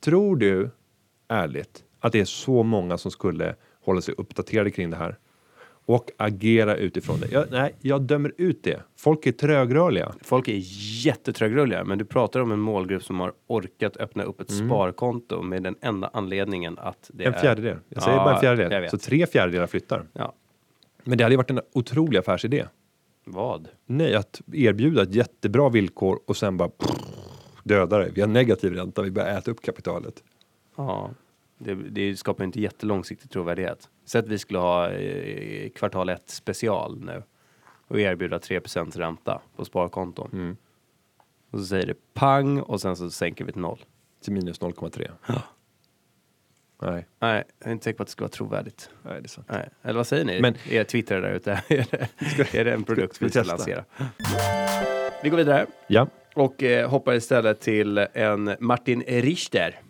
Tror du ärligt att det är så många som skulle hålla sig uppdaterade kring det här och agera utifrån det? Jag, nej, jag dömer ut det. Folk är trögrörliga. Folk är jättetrögrörliga, men du pratar om en målgrupp som har orkat öppna upp ett sparkonto med den enda anledningen att det Mm. En är... fjärdedel. Jag säger Ja, bara en fjärdedel. Så tre fjärdedelar flyttar. Ja. Men det hade ju varit en otrolig affärsidé. Vad? Nej, att erbjuda ett jättebra villkor och sen bara döda det. Vi har negativ ränta, vi börjar äta upp kapitalet. Ja. Det, det skapar inte jättelångsiktig trovärdighet. Så att vi skulle ha eh, kvartal 1 special nu och erbjuda 3% ränta på sparkonton. Mm. Och så säger det pang och sen så sänker vi till noll. Till minus 0,3. Nej, Nej, jag är inte säker på att det ska vara trovärdigt. nej, det är sant. Nej. Eller vad säger ni? Men- er Twitter där ute? är, det, är det en produkt ska vi ska lansera? Vi går vidare Ja, och eh, hoppar istället till en Martin Richter.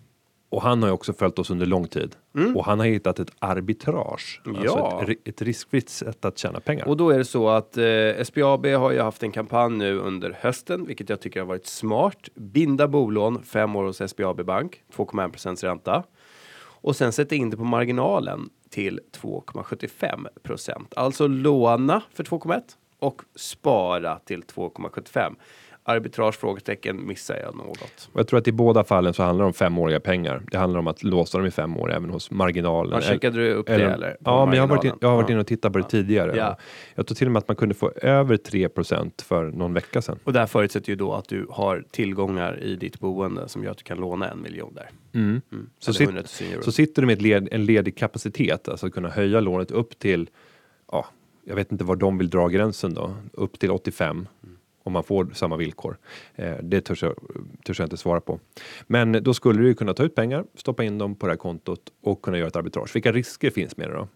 Och han har ju också följt oss under lång tid. Och han har hittat ett arbitrage. Alltså Ja. ett, ri- ett riskfritt sätt att tjäna pengar. Och då är det så att eh, SBAB har ju haft en kampanj nu under hösten, vilket jag tycker har varit smart. Binda bolån fem år hos SBAB Bank, 2,1 procents ränta. Och sen sätta in det på marginalen till 2,75 procent. Alltså låna för 2,1 och spara till 2,75. Arbitrage? Frågetecken. Missar jag något? Jag tror att i båda fallen så handlar det om femåriga pengar. Det handlar om att låsa dem i fem år även hos marginalen. Ja, checkade du upp det eller? Ja, men jag har varit, in, jag har varit Ja. inne och tittat på det tidigare. Ja. Jag tror till och med att man kunde få över 3% för någon vecka sedan. Och det här förutsätter ju då att du har tillgångar i ditt boende som gör att du kan låna en miljon där. Mm. Så, Eller sit, 100 000 euro. så sitter du med led, en ledig kapacitet, alltså att kunna höja lånet upp till, ja, jag vet inte var de vill dra gränsen då, upp till 85 om man får samma villkor. Eh, det törs jag, törs jag inte svara på. Men då skulle du kunna ta ut pengar, stoppa in dem på det här kontot och kunna göra ett arbitrage. Vilka risker finns med det då?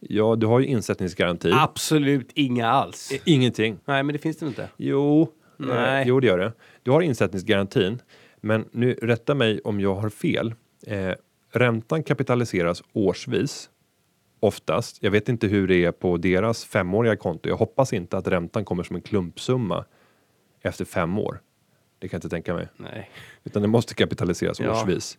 Ja, du har ju insättningsgaranti. Absolut inga alls. Eh, Ingenting. Nej, men det finns det inte. Jo, Nej. Eh, jo det gör det. Du har insättningsgarantin, men nu rätta mig om jag har fel. Eh, räntan kapitaliseras årsvis oftast. Jag vet inte hur det är på deras femåriga konto. Jag hoppas inte att räntan kommer som en klumpsumma efter fem år. Det kan jag inte tänka mig. Nej. Utan det måste kapitaliseras Ja. årsvis.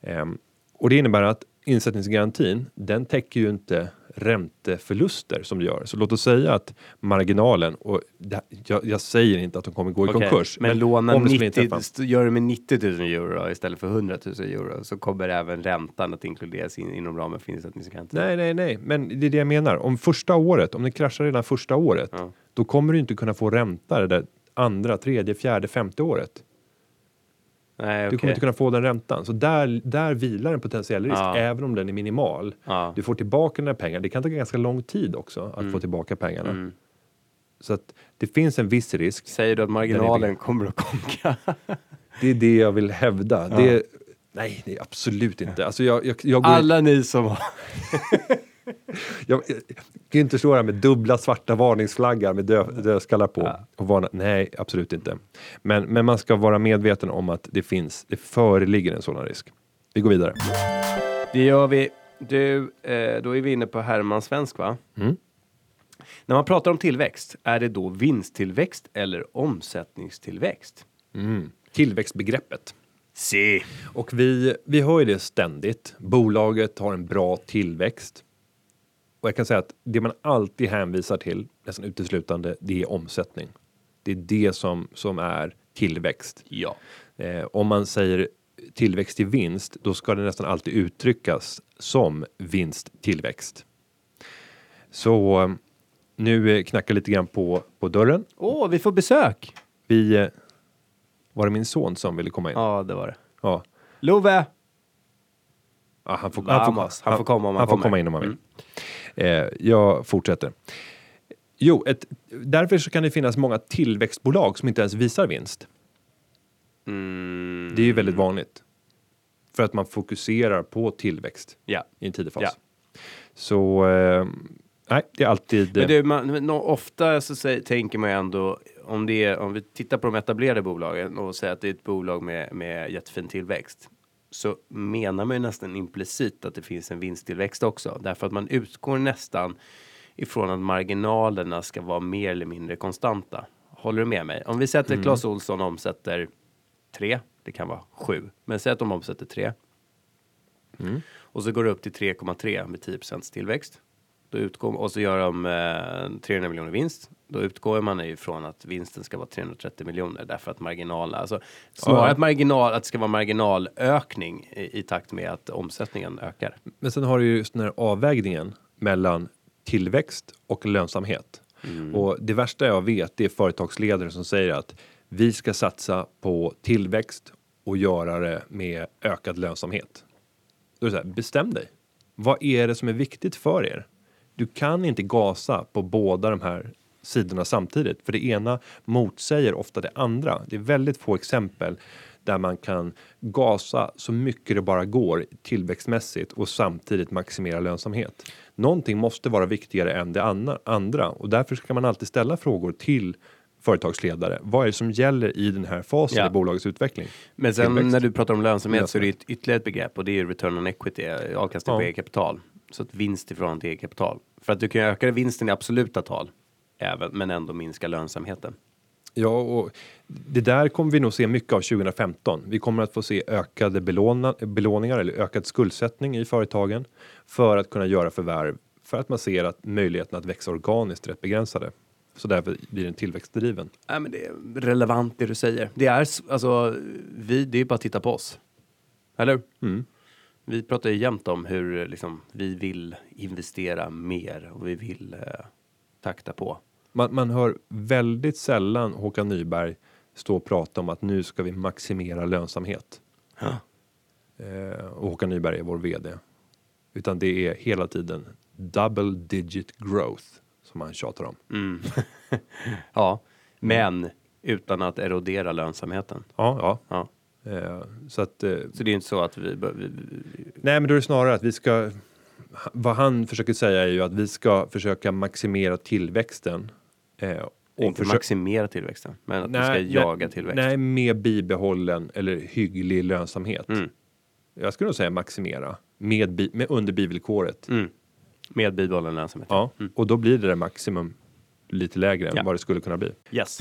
Ehm, och det innebär att insättningsgarantin, den täcker ju inte ränteförluster som det gör. Så låt oss säga att marginalen, och det, jag, jag säger inte att de kommer gå i Okej, konkurs. Men, låna det skulle 90, inträffa. st- gör det med 90 000 euro istället för 100 000 euro så kommer även räntan att inkluderas in, inom ramen för insättningsgarantin. Nej, nej, nej, men det är det jag menar. Om första året, om det kraschar redan första året, Ja. då kommer du inte kunna få ränta det där andra, tredje, fjärde, femte året. Nej, Du okej. kommer inte kunna få den räntan. Så där, där vilar en potentiell risk, Ja. även om den är minimal. Ja. Du får tillbaka dina pengar. Det kan ta ganska lång tid också att få tillbaka pengarna. Mm. Så att det finns en viss risk. Säger du att marginalen kommer att konka? Det är det jag vill hävda. Det är, nej, det är absolut inte. Alltså jag, jag, jag, Alla ni som har... jag, jag, kan inte stå här med dubbla svarta varningsflaggar med dö, dödskallar på. Ja. Och varna, nej, absolut inte. Men, men man ska vara medveten om att det finns, det föreligger en sådan risk. Vi går vidare. Det gör vi. Du, eh, då är vi inne på Herman Svensk va? Mm. När man pratar om tillväxt, är det då vinsttillväxt eller omsättningstillväxt? Mm. Tillväxtbegreppet. Se. Och vi, vi hör ju det ständigt. Bolaget har en bra tillväxt. Och jag kan säga att det man alltid hänvisar till, nästan uteslutande, det är omsättning. Det är det som, som är tillväxt. Ja. Eh, om man säger tillväxt i vinst, då ska det nästan alltid uttryckas som vinsttillväxt. Så nu knackar lite grann på, på dörren. Åh, vi får besök! Vi, eh, var det min son som ville komma in? Ja, det var det. Ja. Love! Ja, han, får, han, får, Vamos. Han får komma om han han får komma in om han vill. Eh, jag fortsätter. Jo, ett, därför så kan det finnas många tillväxtbolag som inte ens visar vinst. Mm. Det är ju väldigt vanligt. För att man fokuserar på tillväxt Ja. i en tidig fas. Ja. Så eh, nej, det är alltid... Men du, man, men ofta så säger, tänker man ju ändå, om, det är, om vi tittar på de etablerade bolagen och säger att det är ett bolag med, med jättefin tillväxt, så menar man ju nästan implicit att det finns en vinsttillväxt också. Därför att man utgår nästan ifrån att marginalerna ska vara mer eller mindre konstanta. Håller du med mig? Om vi sätter Clas Ohlson omsätter 3, det kan vara 7, men säg att de omsätter 3. Och så går det upp till 3,3 med 10 tillväxt. Då utgår, och så gör de eh, 300 miljoner vinst. Då utgår man ifrån att vinsten ska vara 330 miljoner därför att marginal, alltså snarare Ja. att marginal, att det ska vara marginalökning i, i takt med att omsättningen ökar. Men sen har du ju just den här avvägningen mellan tillväxt och lönsamhet. Och det värsta jag vet det är företagsledare som säger att vi ska satsa på tillväxt och göra det med ökad lönsamhet. Då är det så här, bestäm dig. Vad är det som är viktigt för er? Du kan inte gasa på båda de här sidorna samtidigt, för det ena motsäger ofta det andra. Det är väldigt få exempel där man kan gasa så mycket det bara går tillväxtmässigt och samtidigt maximera lönsamhet. Någonting måste vara viktigare än det andra- och därför ska man alltid ställa frågor till företagsledare. Vad är det som gäller i den här fasen Ja. i bolagets utveckling? Men sen Tillväxt. när du pratar om lönsamhet så är det ytterligare ett begrepp och det är return on equity, avkastning på Ja. eget kapital. Så att vinst i förhållande till eget kapital. För att du kan öka vinsten i absoluta tal, även, men ändå minska lönsamheten. Ja, och det där kommer vi nog se mycket av 2015. Vi kommer att få se ökade belåna, belåningar eller ökad skuldsättning i företagen för att kunna göra förvärv för att man ser att möjligheten att växa organiskt är rätt begränsade. Så därför blir den tillväxtdriven. Nej, men det är relevant det du säger. Det är alltså, vi, det är bara att titta på oss. Eller hur? Vi pratar ju jämt om hur liksom, vi vill investera mer och vi vill eh, takta på. Man, man hör väldigt sällan Håkan Nyberg stå och prata om att nu ska vi maximera lönsamhet. Eh, och Håkan Nyberg är vår vd. Utan det är hela tiden double digit growth som man tjatar om. Ja, men utan att erodera lönsamheten. Ja, ja. Ja. Eh, så att eh, Så det är inte så att vi, vi, Nej, men då är det snarare att vi ska. Vad han försöker säga är ju att vi ska försöka maximera tillväxten. Eh, inte försö- maximera tillväxten, men att vi ska jaga tillväxt. Nej, med bibehållen eller hygglig lönsamhet. Mm. Jag skulle nog säga maximera med, bi- med under bivillkoret. Mm. Med bibehållen lönsamhet. Ja, och då blir det där maximum lite lägre än Ja. vad det skulle kunna bli. Yes.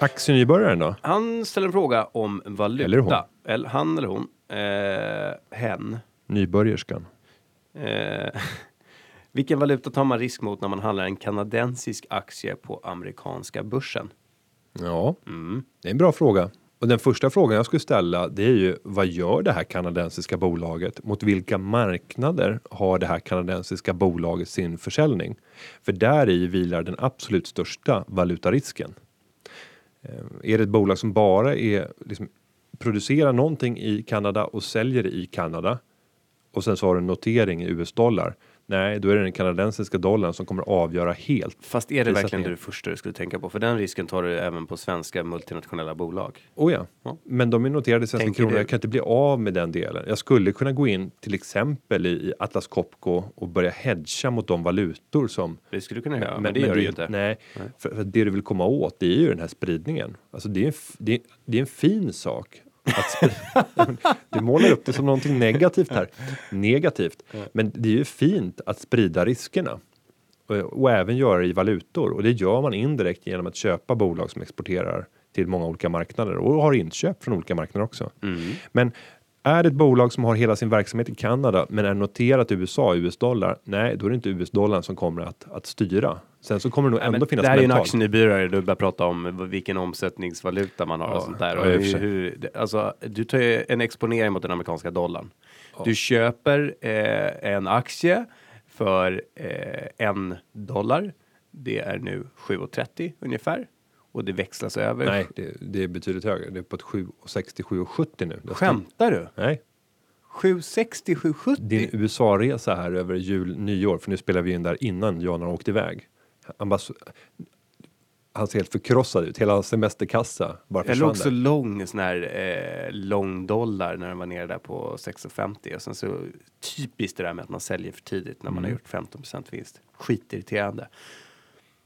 Aktienybörjaren då? Han ställer en fråga om valuta. Eller hon. Eller han eller hon. Eh, hen. Nybörjerskan. Eh, vilken valuta tar man risk mot när man handlar en kanadensisk aktie på amerikanska börsen? Ja, Mm. det är en bra fråga. Och den första frågan jag skulle ställa det är ju vad gör det här kanadensiska bolaget? Mot vilka marknader har det här kanadensiska bolaget sin försäljning? För där i vilar den absolut största valutarisken. Eh, är det ett bolag som bara är liksom, producerar någonting i Kanada och säljer det i Kanada och sen så har du en notering i US-dollar. Nej, då är det den kanadensiska dollarn som kommer att avgöra helt. Fast är det verkligen det första du skulle tänka på? För den risken tar du även på svenska multinationella bolag. Oh ja. Ja. men de är noterade i svenska Tänker kronor. du- Jag kan inte bli av med den delen. Jag skulle kunna gå in till exempel i, Atlas Copco och börja hedga mot de valutor som Det skulle du kunna göra, men, det gör du ju inte. Nej, För, för det du vill komma åt det är ju den här spridningen. Alltså det är en, det är, det är en fin sak. Att du målar upp det som någonting negativt här. Negativt. Men det är ju fint att sprida riskerna. Och, och även göra det i valutor. Och det gör man indirekt genom att köpa bolag som exporterar till många olika marknader och har inköp från olika marknader också. Men är det ett bolag som har hela sin verksamhet i Kanada men är noterat i USA, US-dollar, nej, då är det inte US-dollarn som kommer att, att styra. Sen så kommer det nog Nej, ändå men finnas det här är ju en aktienybyrare, du börjar prata om vilken omsättningsvaluta man har och Ja, sånt där. ja, Och och hur, hur, alltså, du tar ju en exponering mot den amerikanska dollarn. Du köper eh, en aktie för eh, en dollar. Det är nu 7,30 ungefär. Och det växlas över. Nej, det, det är betydligt högre. Det är på ett 7,60, 7,70 nu. Det Skämtar du? Nej, 7,60, 7,70? din USA-resa här över jul, nyår, för nu spelar vi in där innan Jan har åkt iväg. Han, bara, han ser helt förkrossad ut. Hela hans semesterkassa bara försvann låg så där. lång sån här eh, lång dollar när den var nere där på 6,50 och sen så typiskt det där med att man säljer för tidigt när man Mm. har gjort 15% vinst. Skitirriterande.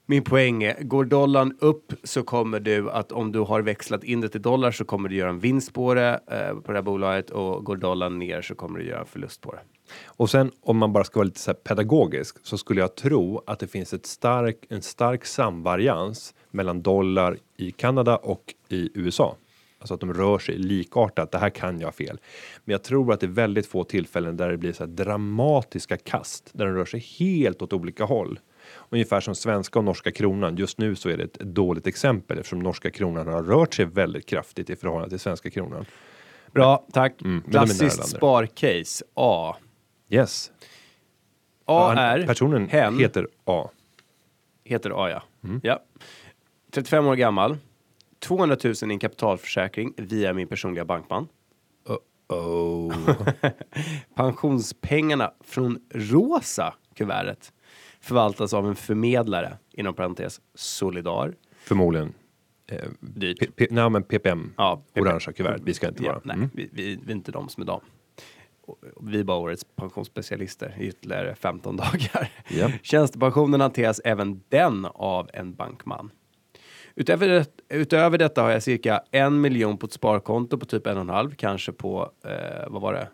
Min poäng är, går dollarn upp så kommer du att om du har växlat in det till dollar så kommer du göra en vinst på det, eh, på det här bolaget och går dollarn ner så kommer du göra en förlust på det. Och sen om man bara ska vara lite så här pedagogisk så skulle jag tro att det finns ett stark, en stark samvarians mellan dollar i Kanada och i USA. Alltså att de rör sig likartat. Det här kan jag fel, men jag tror att det är väldigt få tillfällen där det blir så här dramatiska kast där de rör sig helt åt olika håll. Ungefär som svenska och norska kronan. Just nu så är det ett dåligt exempel eftersom norska kronan har rört sig väldigt kraftigt i förhållande till svenska kronan. Bra, tack. Mm, Klassiskt sparcase. A. Yes. A Han- är personen hen. heter A. Heter A, ja. Mm. ja. 35 år gammal. 200 000 i en kapitalförsäkring via min personliga bankman. Oh. Pensionspengarna från rosa kuvertet förvaltas av en förmedlare, inom parentes Solidar. Förmodligen. Eh, Dyrt. P- P- nej, men PPM. Ja, PP. Orangea kuvert. Vi ska inte Ja, vara. nej, Mm. vi, vi, vi är inte de som är de. Vi bara årets pensionsspecialister i ytterligare 15 dagar. Ja. Tjänstepensionen hanteras även den av en bankman. Utöver, det, utöver detta har jag cirka en miljon på ett sparkonto på typ en och en halv, kanske på, eh, vad var det,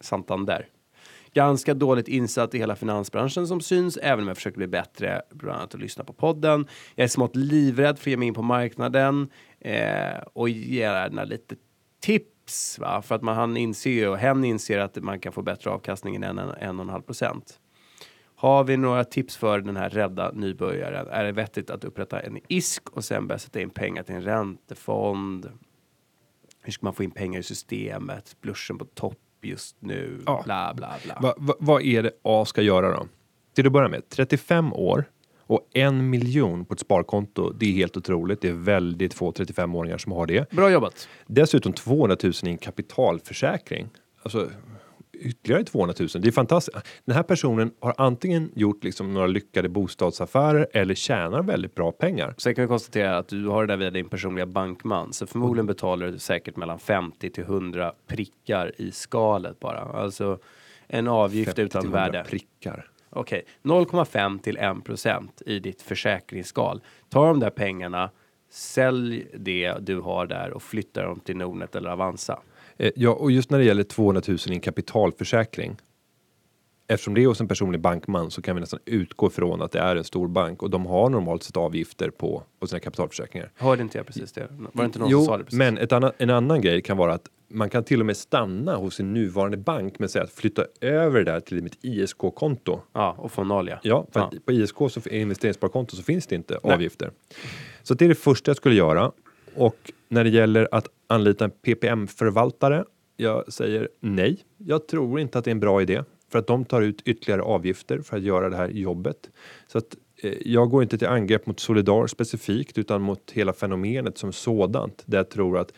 Santander. Ganska dåligt insatt i hela finansbranschen som syns, även om jag försöker bli bättre, bland annat att lyssna på podden. Jag är smått livrädd för att ge mig in på marknaden eh, och gärna lite tips, va? för att man, han inser ju, och hen inser att man kan få bättre avkastning än en, en och en halv procent. Har vi några tips för den här rädda nybörjaren? Är det vettigt att upprätta en ISK och sen börja sätta in pengar till en räntefond? Hur ska man få in pengar i systemet? Börsen på topp just nu? Ja. Bla, bla, bla. Va, va, vad är det A ska göra då? Till att börja med, 35 år och en miljon på ett sparkonto. Det är helt otroligt. Det är väldigt få 35-åringar som har det. Bra jobbat. Dessutom 200 000 i en kapitalförsäkring. Alltså ytterligare 200 000. Det är fantastiskt. Den här personen har antingen gjort liksom några lyckade bostadsaffärer eller tjänar väldigt bra pengar. Sen kan vi konstatera att du har det där via din personliga bankman. Så förmodligen betalar du säkert mellan 50 till 100 prickar i skalet bara. Alltså en avgift 50 utan till 100 värde. prickar. Okej, 0,5 till 1 procent i ditt försäkringsskal. Ta de där pengarna, sälj det du har där och flytta dem till Nordnet eller Avanza. Eh, ja, och just när det gäller 200 000 i en kapitalförsäkring. Eftersom det är hos en personlig bankman så kan vi nästan utgå från att det är en stor bank och de har normalt sett avgifter på, på sina kapitalförsäkringar. Hörde inte jag precis det? Var det inte någon jo, som sa det precis? men ett annat, en annan grej kan vara att man kan till och med stanna hos sin nuvarande bank men säga att flytta över det där till mitt ISK-konto. Ja, och få noll ja. Ja, för Ja. på ISK så investeringssparkonto så finns det inte Nej. avgifter. Så det är det första jag skulle göra. Och när det gäller att anlita en PPM-förvaltare, jag säger nej. Jag tror inte att det är en bra idé för att de tar ut ytterligare avgifter för att göra det här jobbet. Så att eh, jag går inte till angrepp mot Solidar specifikt utan mot hela fenomenet som sådant. Där jag tror att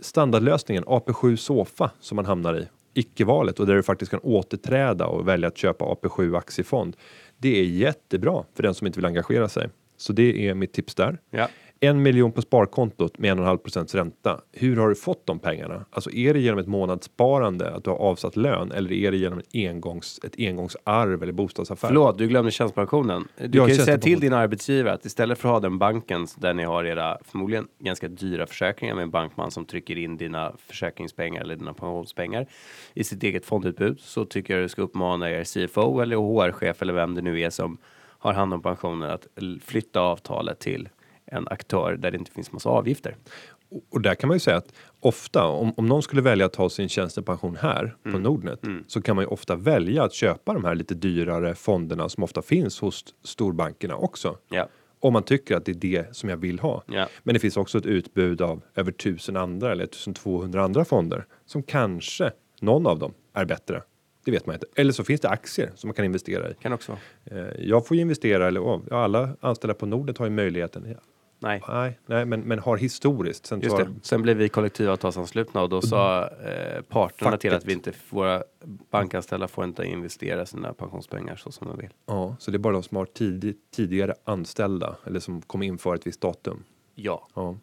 standardlösningen AP7 Sofa som man hamnar i, icke-valet och där du faktiskt kan återträda och välja att köpa AP7 aktiefond. Det är jättebra för den som inte vill engagera sig. Så det är mitt tips där. ja. En miljon på sparkontot med 1,5 procents ränta. Hur har du fått de pengarna? Alltså är det genom ett månadssparande att du har avsatt lön eller är det genom ett, engångs, ett engångsarv eller bostadsaffär? Förlåt, du glömde tjänstepensionen. Du kan ju säga till din arbetsgivare att istället för att ha den banken där ni har era förmodligen ganska dyra försäkringar med en bankman som trycker in dina försäkringspengar eller dina pensionspengar i sitt eget fondutbud så tycker jag du ska uppmana er CFO eller HR-chef eller vem det nu är som har hand om pensionen att flytta avtalet till en aktör där det inte finns massa avgifter. Och- där kan man ju säga att ofta om, om någon skulle välja att ta sin tjänstepension här på Nordnet så kan man ju ofta välja att köpa de här lite dyrare fonderna som ofta finns hos storbankerna också. Ja, Om man tycker att det är det som jag vill ha. Ja. Men det finns också ett utbud av över tusen andra eller 1200 andra fonder som kanske någon av dem är bättre. Det vet man inte. Eller så finns det aktier som man kan investera i. kan också. Eh, Jag får ju investera, eller oh, alla anställda på Nordnet har ju möjligheten. Nej. nej, nej men, men har historiskt. Sen Just tar, det. Sen blev vi kollektivavtalsanslutna och då sa eh, parterna till Facket. att vi inte, våra bankanställda får inte investera sina pensionspengar så som de vill. Ja, så det är bara de som har tidigt, tidigare anställda eller som kom in för ett visst datum. Ja. Ja.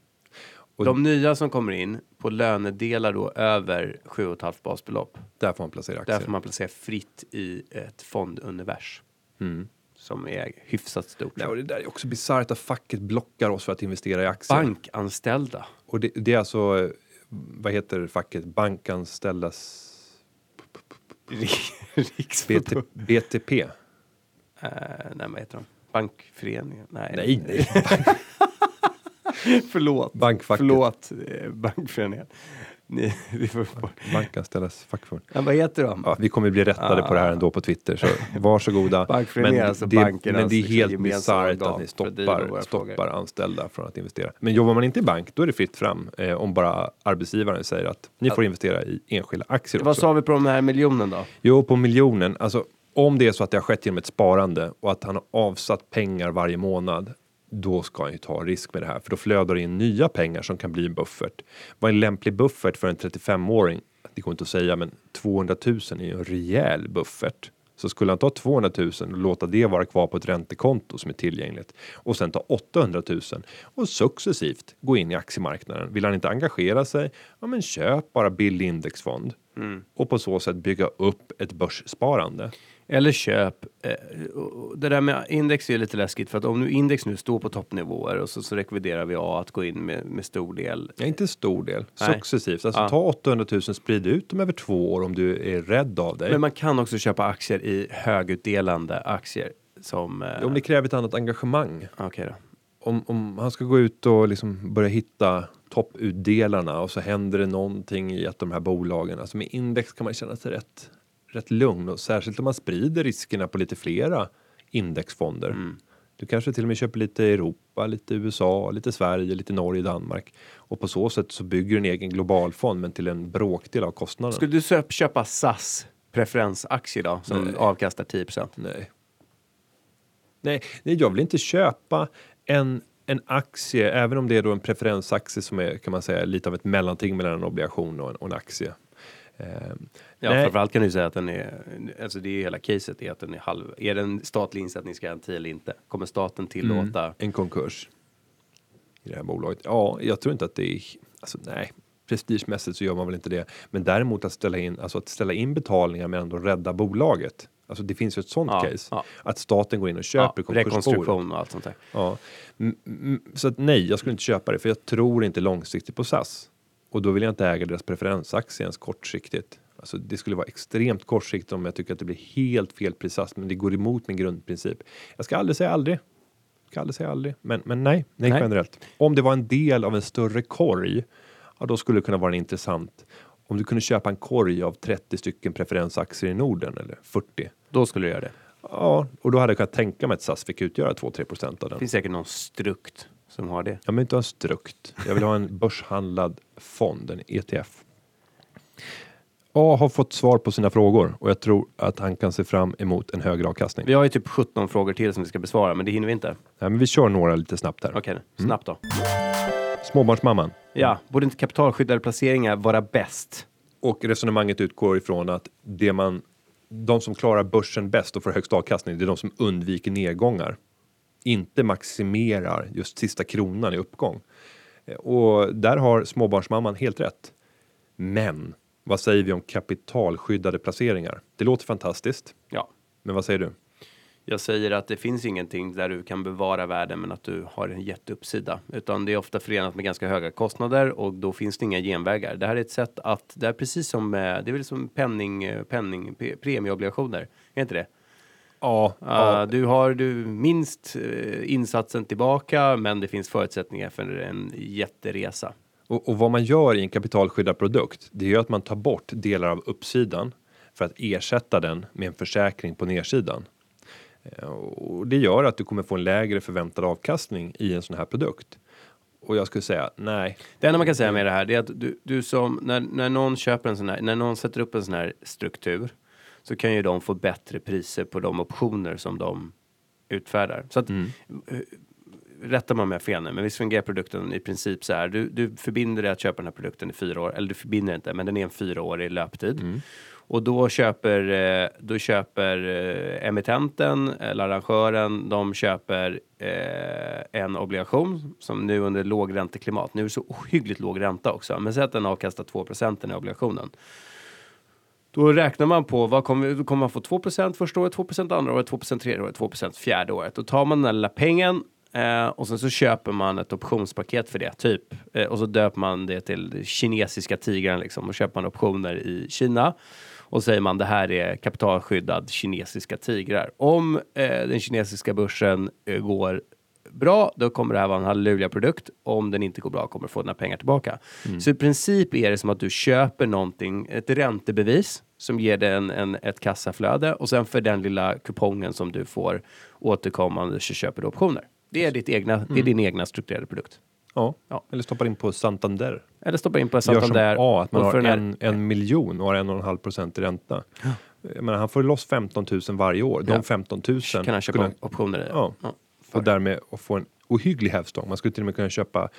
Och De nya som kommer in på lönedelar då över 7,5 basbelopp. där får man placera aktier. Där får man placera fritt i ett fondunivers. Mm. Som är hyfsat stort. Nej, och det där är också bisarrt att facket blockar oss för att investera i aktier. Bankanställda. Och det, det är alltså, vad heter facket? Bankanställdas. BT, BTP? Eh, nej, vad heter de? Bankföreningen? Nej. Nej, nej. Förlåt. Bankfacket. Förlåt, eh, Bankföreningen. Ni, vi får, Bankanställdas fackförbund. ja, vad heter de? Ja, vi kommer bli rättade på det här ändå på Twitter, så varsågoda. Bankföreningen, alltså det, men det är helt bisarrt att ni stoppar, stoppar frågor. anställda från att investera. Men jobbar man inte i bank, då är det fritt fram eh, om bara arbetsgivaren säger att ni får investera i enskilda aktier Vad också. sa vi på den här miljonen då? Jo, på miljonen. Alltså, om det är så att det har skett genom ett sparande och att han har avsatt pengar varje månad, då ska han ju ta risk med det här, för då flödar det in nya pengar som kan bli en buffert. Vad är en lämplig buffert för en 35-åring? Det går inte att säga, men 200 000 är ju en rejäl buffert. Så skulle han ta 200 000 och låta det vara kvar på ett räntekonto som är tillgängligt och sen ta 800 000 och successivt gå in i aktiemarknaden. Vill han inte engagera sig? Ja, men köp bara billig indexfond och på så sätt bygga upp ett börssparande. Eller köp. Eh, det där med index är lite läskigt för att om nu index nu står på toppnivåer och så, så rekommenderar vi A att gå in med, med stor del. Ja, inte en stor del, Nej. successivt. Alltså Ja. ta 800 000, sprid ut dem över två år om du är rädd av dig. Men man kan också köpa aktier i högutdelande aktier som... Eh, Om det kräver ett annat engagemang. Okej då. Om, om han ska gå ut och liksom börja hitta topputdelarna och så händer det någonting i av de här bolagen. Alltså med index kan man känna sig rätt, rätt lugn och särskilt om man sprider riskerna på lite flera indexfonder. Mm. Du kanske till och med köper lite Europa, lite USA, lite Sverige, lite Norge, Danmark och på så sätt så bygger du en egen globalfond men till en bråkdel av kostnaden. Skulle du köpa SAS preferensaktie då som Nej. avkastar 10 Nej. Nej, nej, jag vill inte köpa en, en aktie, även om det är då en preferensaktie som är kan man säga lite av ett mellanting mellan en obligation och en, och en aktie. Ehm, Ja, nej, framförallt kan du säga att den är, alltså det är ju hela caset är att den är halv, är den statlig insättningsgaranti eller inte? Kommer staten tillåta? en konkurs i det här bolaget. Ja, jag tror inte att det är, alltså nej, prestigemässigt så gör man väl inte det. Men däremot att ställa in, alltså att ställa in betalningar men ändå rädda bolaget. Alltså det finns ju ett sånt Ja, case. ja. Att staten går in och Ja, köper konkursboet. rekonstruktion och allt sånt där. Ja. Mm, mm, Så att nej, jag skulle inte köpa det för jag tror inte långsiktigt på SAS. Och då vill jag inte äga deras preferensaktie ens kortsiktigt. Alltså det skulle vara extremt kortsiktigt om jag tycker att det blir helt fel pris SAS, men det går emot min grundprincip. Jag ska aldrig säga aldrig. Jag ska aldrig säga aldrig. Men, men nej, nej, Nej. generellt. Om det var en del av en större korg, ja, då skulle det kunna vara intressant. Om du kunde köpa en korg av 30 stycken preferensaktier i Norden eller 40. Då skulle du göra det. Ja, och då hade jag kunnat tänka mig att SAS fick utgöra 2-3 procent av den. Det finns säkert någon strukt som har det. Jag vill inte ha en strukt. Jag vill ha en börshandlad fond, en ETF. A har fått svar på sina frågor och jag tror att han kan se fram emot en högre avkastning. Vi har ju typ 17 frågor till som vi ska besvara, men det hinner vi inte. Nej, men vi kör några lite snabbt här. Okej, snabbt då. Småbarnsmamman. Ja, borde inte kapitalskyddade placeringar vara bäst? Och resonemanget utgår ifrån att det man, de som klarar börsen bäst och får högst avkastning, det är de som undviker nedgångar. Inte maximerar just sista kronan i uppgång. Eh, Och där har småbarnsmamman helt rätt. Men vad säger vi om kapitalskyddade placeringar? Det låter fantastiskt, Ja, men vad säger du? jag säger att det finns ingenting där du kan bevara värden men att du har en jätteuppsida. Utan det är ofta förenat med ganska höga kostnader och då finns det inga genvägar. Det här är ett sätt att, det är precis som, eh, det är väl som penning, eh, penning, pe- premieobligationer. Är inte det? Ja, Uh, du har du minst eh, insatsen tillbaka men det finns förutsättningar för en jätteresa. Och, och vad man gör i en kapitalskyddad produkt, det är ju att man tar bort delar av uppsidan för att ersätta den med en försäkring på nedsidan. Eh, Och det gör att du kommer få en lägre förväntad avkastning i en sån här produkt. Och jag skulle säga nej. Det enda man kan säga med det här är att du, du som, när, när någon köper en sån här, när någon sätter upp en sån här struktur så kan ju de få bättre priser på de optioner som de utfärdar. Så att, Mm. Rätta mig om jag har fel nu, men visst fungerar produkten i princip så här. Du, du förbinder dig att köpa den här produkten i fyra år, eller du förbinder inte, men den är en fyraårig löptid. Mm. Och då köper, eh, då köper eh, emittenten eller arrangören, de köper eh, en obligation som nu under lågränteklimat, nu är det så ohyggligt låg ränta också, men säg att den avkastar 2% i obligationen. Då räknar man på vad kommer, då kommer man få 2 första året, 2 andra året, 2% tredje året, 2 fjärde året. Då tar man den där lilla pengen eh, och sen så köper man ett optionspaket för det, typ. Eh, och så döper man det till kinesiska tigrar liksom och köper man optioner i Kina. Och säger man det här är kapitalskyddad kinesiska tigrar. Om eh, den kinesiska börsen eh, går bra, då kommer det här vara en halleluja-produkt. Om den inte går bra kommer du få dina pengar tillbaka. Så i princip är det som att du köper någonting, ett räntebevis som ger dig en, en, ett kassaflöde och sen för den lilla kupongen som du får återkommande så köper du optioner. Det är, ditt egna, det är din egna strukturerade produkt. Ja. Ja. Eller stoppar in på Santander. Eller stoppa in på Gör som Santander. A, att man har här- en, en miljon och har en och en halv procent i ränta. Jag menar, han får loss 15 000 varje år. De Ja. 15 000 kan han köpa han- optioner. Ja. Ja. och därmed få en ohygglig hävstång. Man skulle till och med kunna köpa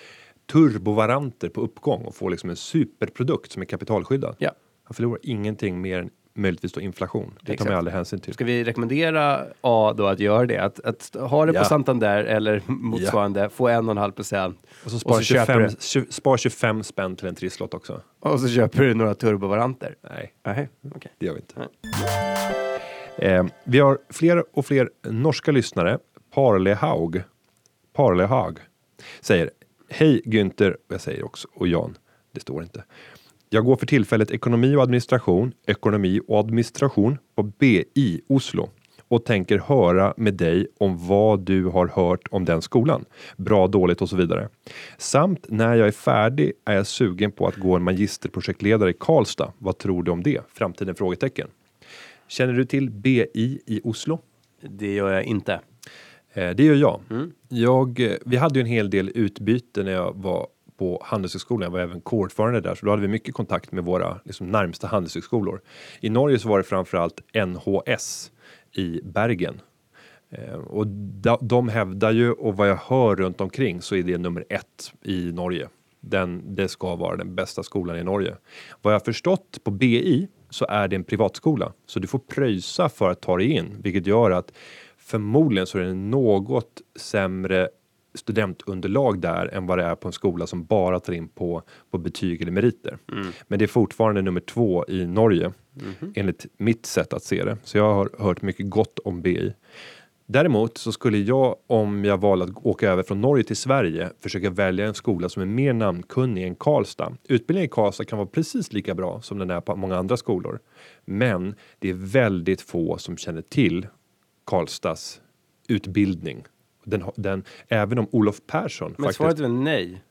turbovaranter på uppgång och få liksom en superprodukt som är kapitalskyddad. Ja. Han förlorar ingenting mer än möjligtvis då inflation. Det tar man aldrig hänsyn till. Ska vi rekommendera A då att göra det? Att, att ha det Ja. på Santander eller motsvarande, få en och en halv procent. Och så spara så köper 25, du. tju- spara 25 spänn till en trisslott också. Och så köper du några turbovaranter. Nej, Nej, okej. det gör vi inte. Eh, vi har fler och fler norska lyssnare. Parlehaug, Parlehaug säger Hej Günther, jag säger också, och Jan, det står inte. Jag går för tillfället ekonomi och administration, ekonomi och administration på BI Oslo och tänker höra med dig om vad du har hört om den skolan. Bra, dåligt och så vidare. Samt när jag är färdig är jag sugen på att gå en magisterprojektledare i Karlstad. Vad tror du om det? Framtiden? Frågetecken. Känner du till BI i Oslo? Det gör jag inte. Eh, det gör jag. jag. eh, Vi hade ju en hel del utbyte när jag var på Handelshögskolan. Jag var även kårordförande där, så då hade vi mycket kontakt med våra liksom, närmsta handelshögskolor. I Norge så var det framförallt NHS i Bergen. Eh, och da, de hävdar ju, och vad jag hör runt omkring så är det nummer ett i Norge. Den, det ska vara den bästa skolan i Norge. Vad jag har förstått på BI så är det en privatskola, så du får pröjsa för att ta dig in, vilket gör att förmodligen så är det något sämre studentunderlag där än vad det är på en skola som bara tar in på, på betyg eller meriter. Men det är fortfarande nummer två i Norge enligt mitt sätt att se det. Så jag har hört mycket gott om BI. Däremot så skulle jag, om jag valde att åka över från Norge till Sverige, försöka välja en skola som är mer namnkunnig än Karlstad. Utbildningen i Karlstad kan vara precis lika bra som den är på många andra skolor. Men det är väldigt få som känner till Karlstads utbildning. Den, den, även om Olof Persson Men faktiskt... svaret är väl nej?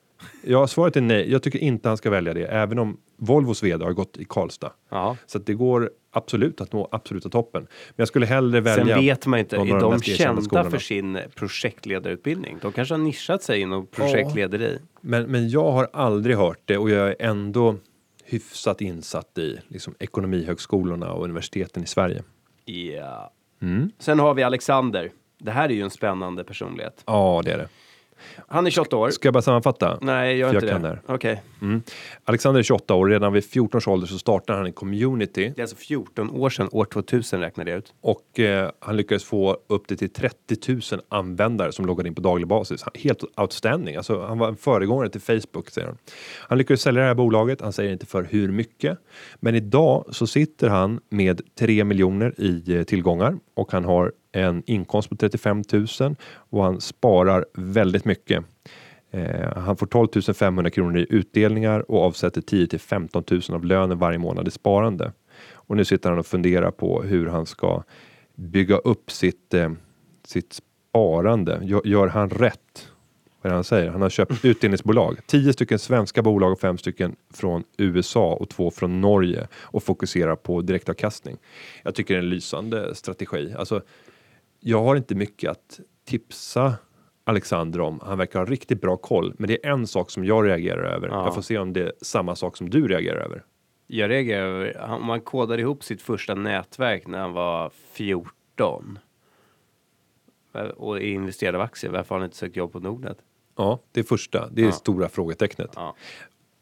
Ja, svaret är nej. Jag tycker inte han ska välja det, även om Volvos vd har gått i Karlstad. Ja. Så att det går absolut att nå absoluta toppen. Men jag skulle hellre välja Sen vet man inte, är de erkända kända skolorna. för sin projektledarutbildning? De kanske har nischat sig inom projektlederi. Men, men jag har aldrig hört det och jag är ändå hyfsat insatt i liksom, ekonomihögskolorna och universiteten i Sverige. Ja. Mm. Sen har vi Alexander. Det här är ju en spännande personlighet. Ja, det är det. Han är 28 år. Ska jag bara sammanfatta? Nej, gör För inte jag det. Okej. Mm. Alexander är 28 år, redan vid 14 års ålder så startade han en community Det är alltså 14 år sedan, år 2000 räknade jag ut. och eh, han lyckades få upp det till 30 000 användare som loggade in på daglig basis. Helt outstanding. Alltså, han var en föregångare till Facebook säger han. Han lyckades sälja det här bolaget. Han säger inte för hur mycket, men idag så sitter han med 3 miljoner i eh, tillgångar och han har en inkomst på 35 000 och han sparar väldigt mycket. Eh, han får 12 500 kronor i utdelningar och avsätter 10 till 15 000 av lönen varje månad i sparande. Och nu sitter han och funderar på hur han ska bygga upp sitt, eh, sitt sparande. Gör, gör han rätt? Vad han säger? Han har köpt utdelningsbolag. 10 stycken svenska bolag och 5 stycken från USA och två från Norge och fokuserar på direktavkastning. Jag tycker det är en lysande strategi. Alltså, jag har inte mycket att tipsa Alexander om. Han verkar ha riktigt bra koll, men det är en sak som jag reagerar över. Ja. Jag får se om det är samma sak som du reagerar över. Jag reagerar över, han, man kodade ihop sitt första nätverk när han var 14. Och investerade av aktier. Varför har han inte sökt jobb på Nordnet? Ja, det är första. Det är Ja. det stora frågetecknet. Ja.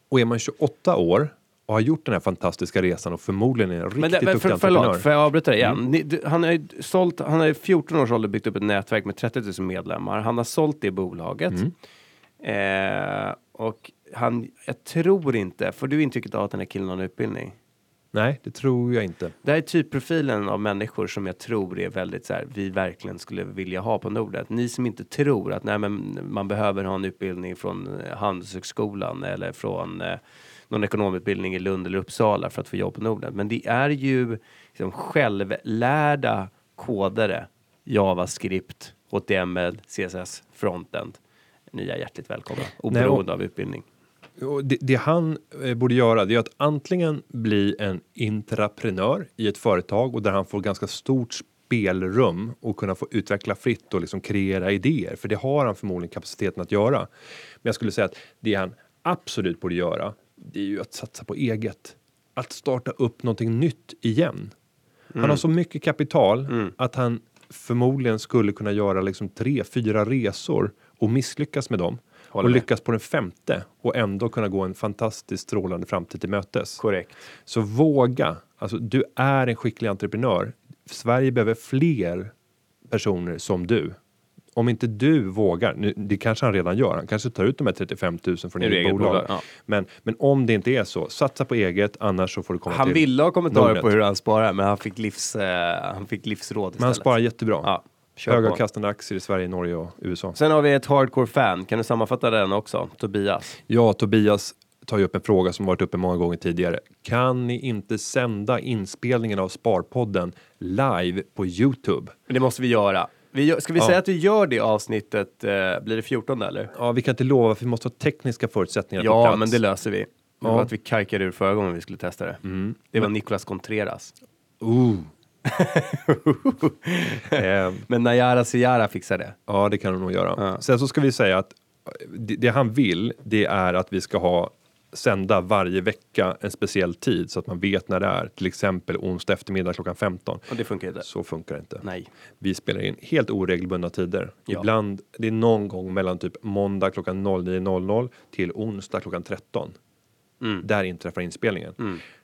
Och är man 28 år och har gjort den här fantastiska resan och förmodligen är en riktigt Men det, men duktig för, entreprenör. förlåt, får jag avbryta dig igen? Mm. Ni, han har ju sålt, han har i 14 års ålder byggt upp ett nätverk med 30 000 medlemmar. Han har sålt det bolaget. Mm. Eh, och han, jag tror inte, får du intrycket av att den här killen har en utbildning? Nej, det tror jag inte. Det här är typprofilen av människor som jag tror är väldigt så här, vi verkligen skulle vilja ha på Nordnet. Ni som inte tror att nej, men man behöver ha en utbildning från Handelshögskolan eller från eh, någon ekonomutbildning i Lund eller Uppsala för att få jobb på Nordnet. Men det är ju liksom, självlärda kodare, JavaScript, HTML, CSS, frontend. Ni är hjärtligt välkomna, oberoende av utbildning. Det, det han eh, borde göra det är att antingen bli en intraprenör i ett företag och där han får ganska stort spelrum och kunna få utveckla fritt och liksom kreera idéer. För det har han förmodligen kapaciteten att göra. Men jag skulle säga att det han absolut borde göra det är ju att satsa på eget. Att starta upp någonting nytt igen. Han har så mycket kapital att han förmodligen skulle kunna göra liksom tre, fyra resor och misslyckas med dem. Och lyckas på den femte och ändå kunna gå en fantastiskt strålande framtid till mötes. Korrekt. Så våga. Alltså, du är en skicklig entreprenör. Sverige behöver fler personer som du. Om inte du vågar, nu, det kanske han redan gör, han kanske tar ut de här 35 000 från eget bolag. bolag, ja. men, men om det inte är så, satsa på eget, annars så får du komma Han till ville ha kommentarer Nordnet. på hur han sparar, men han fick, livs, eh, han fick livsråd istället. Men han sparar jättebra. Ja, kör Höga på. avkastande aktier i Sverige, Norge och USA. Sen har vi ett hardcore fan. Kan du sammanfatta den också? Tobias. Ja, Tobias tar ju upp en fråga som varit uppe många gånger tidigare. Kan ni inte sända inspelningen av Sparpodden live på Youtube? Det måste vi göra. Vi ska vi Ja. säga att vi gör det avsnittet, eh, blir det 14 eller? Ja, vi kan inte lova för vi måste ha tekniska förutsättningar på Ja, plats. men det löser vi. Det Ja. Mm. var att vi karkade ur förra gången vi skulle testa det. Det var Nicolas Contreras. Ooh. eh, Men Nayara Ciara fixar det. ja, det kan de nog göra. Ja. Sen så ska vi säga att det, det han vill, det är att vi ska ha sända varje vecka en speciell tid så att man vet när det är. Till exempel onsdag eftermiddag klockan 15. Och det funkar inte. Så funkar det inte. Nej. Vi spelar in helt oregelbundna tider. Ja. Ibland, det är någon gång mellan typ måndag klockan 09.00 till onsdag klockan 13. Mm. Där inträffar inspelningen.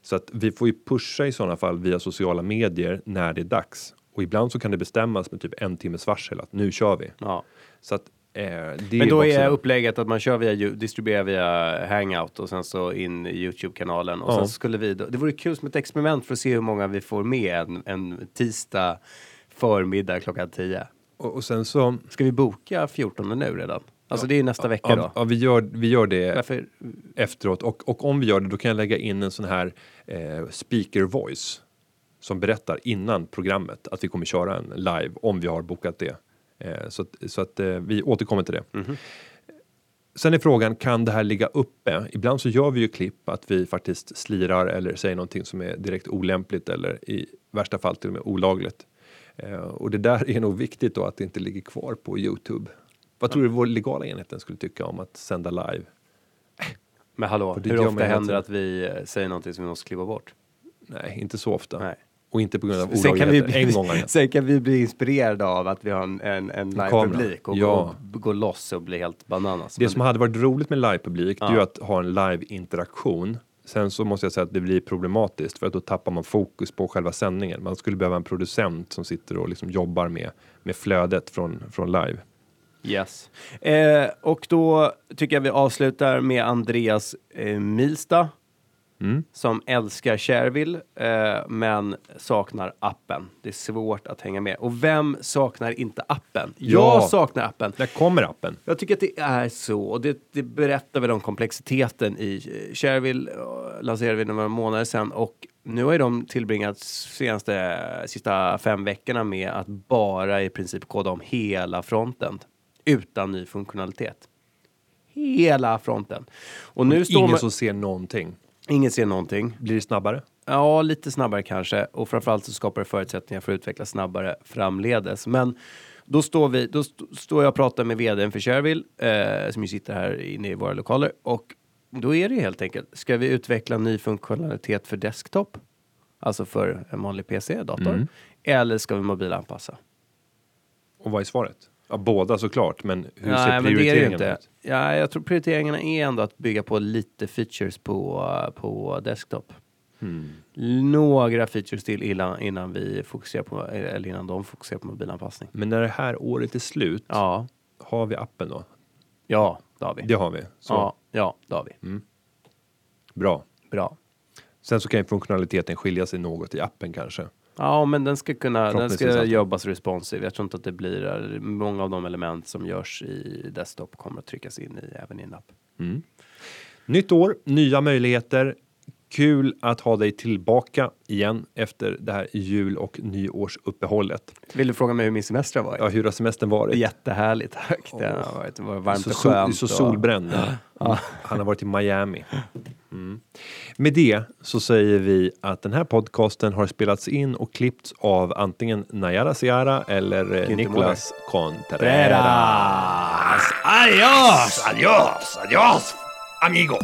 Så att vi får ju pusha i sådana fall via sociala medier när det är dags. Och ibland så kan det bestämmas med typ en timmes varsel att nu kör vi. Ja. Så att Men då också- är upplägget att man kör via, distribuerar via Hangout och sen så in i Youtube-kanalen. Och Ja. sen skulle vi, då, det vore kul som ett experiment för att se hur många vi får med en, en tisdag förmiddag klockan 10. och, och sen så Ska vi boka 14 nu redan? Alltså det är nästa vecka ja, då. ja, vi, gör, vi gör det Varför? efteråt och, och om vi gör det då kan jag lägga in en sån här eh, speaker voice som berättar innan programmet att vi kommer köra en live om vi har bokat det. Eh, så att, så att eh, vi återkommer till det. Mhm. Sen är frågan, kan det här ligga uppe? Ibland så gör vi ju klipp att vi faktiskt slirar eller säger någonting som är direkt olämpligt eller i värsta fall till och med olagligt. Eh, och det där är nog viktigt då att det inte ligger kvar på Youtube. Vad tror du vår legala enheten skulle tycka om att sända live? Men hallå, hur ofta händer att vi eh, säger någonting som vi måste klippa bort? Nej, inte så ofta. Nej. Och inte på grund av Sen kan, vi olagligheter. bli, En gång sen kan vi bli inspirerade av att vi har en, en, en live-publik och Ja. gå, gå loss och bli helt bananas. Det Men- som hade varit roligt med livepublik, det är Ja. ju att ha en live-interaktion. Sen så måste jag säga att det blir problematiskt för att då tappar man fokus på själva sändningen. Man skulle behöva en producent som sitter och liksom jobbar med, med flödet från, från live. Yes. Eh, och då tycker jag vi avslutar med Andreas eh, Milsta. Mm. Som älskar Shareville eh, men saknar appen. Det är svårt att hänga med. Och vem saknar inte appen? Ja. Jag saknar appen. När kommer appen? Jag tycker att det är så. Och det, det berättar väl om komplexiteten i Shareville. eh, lanserade vi några månader sedan och nu har ju de tillbringat senaste sista fem veckorna med att bara i princip koda om hela fronten utan ny funktionalitet. Hela fronten. Och nu står Ingen man, som ser någonting. Ingen ser någonting. Blir det snabbare? Ja, lite snabbare kanske. Och framförallt så skapar det förutsättningar för att utveckla snabbare framledes. Men då står, vi, då st- står jag och pratar med vdn för Shareville, eh, som ju sitter här inne i våra lokaler. Och då är det helt enkelt, ska vi utveckla ny funktionalitet för desktop? Alltså för en vanlig PC, dator. Mm. Eller ska vi mobilanpassa? Och vad är svaret? Ja, båda såklart, men hur Nej, ser inte. ut? Ja, jag tror prioriteringarna är ändå att bygga på lite features på, på desktop. Hmm. Några features till innan, innan vi fokuserar på, eller innan de fokuserar på mobilanpassning. Men när det här året är slut, Ja, har vi appen då? ja, det har vi. Det har vi. Så, Ja, ja, det har vi. bra. Bra. Sen så kan ju funktionaliteten skilja sig något i appen kanske. Ja, men den ska kunna, den ska jobbas responsive. Jag tror inte att det blir, många av de element som görs i desktop kommer att tryckas in i, även i en app. Nytt år, nya möjligheter. Kul att ha dig tillbaka igen efter det här jul och nyårsuppehållet. Vill du fråga mig hur min semester har varit? Ja, hur har semestern varit? Jättehärligt, tack. Det har varit, det var varmt så, och skönt. så och- solbränd. Han har varit i Miami. Mm. Med det så säger vi att den här podcasten har spelats in och klippts av antingen Nayara Seara eller eh, Inte Nicolas Contreras. Adios, adios, adios, amigo!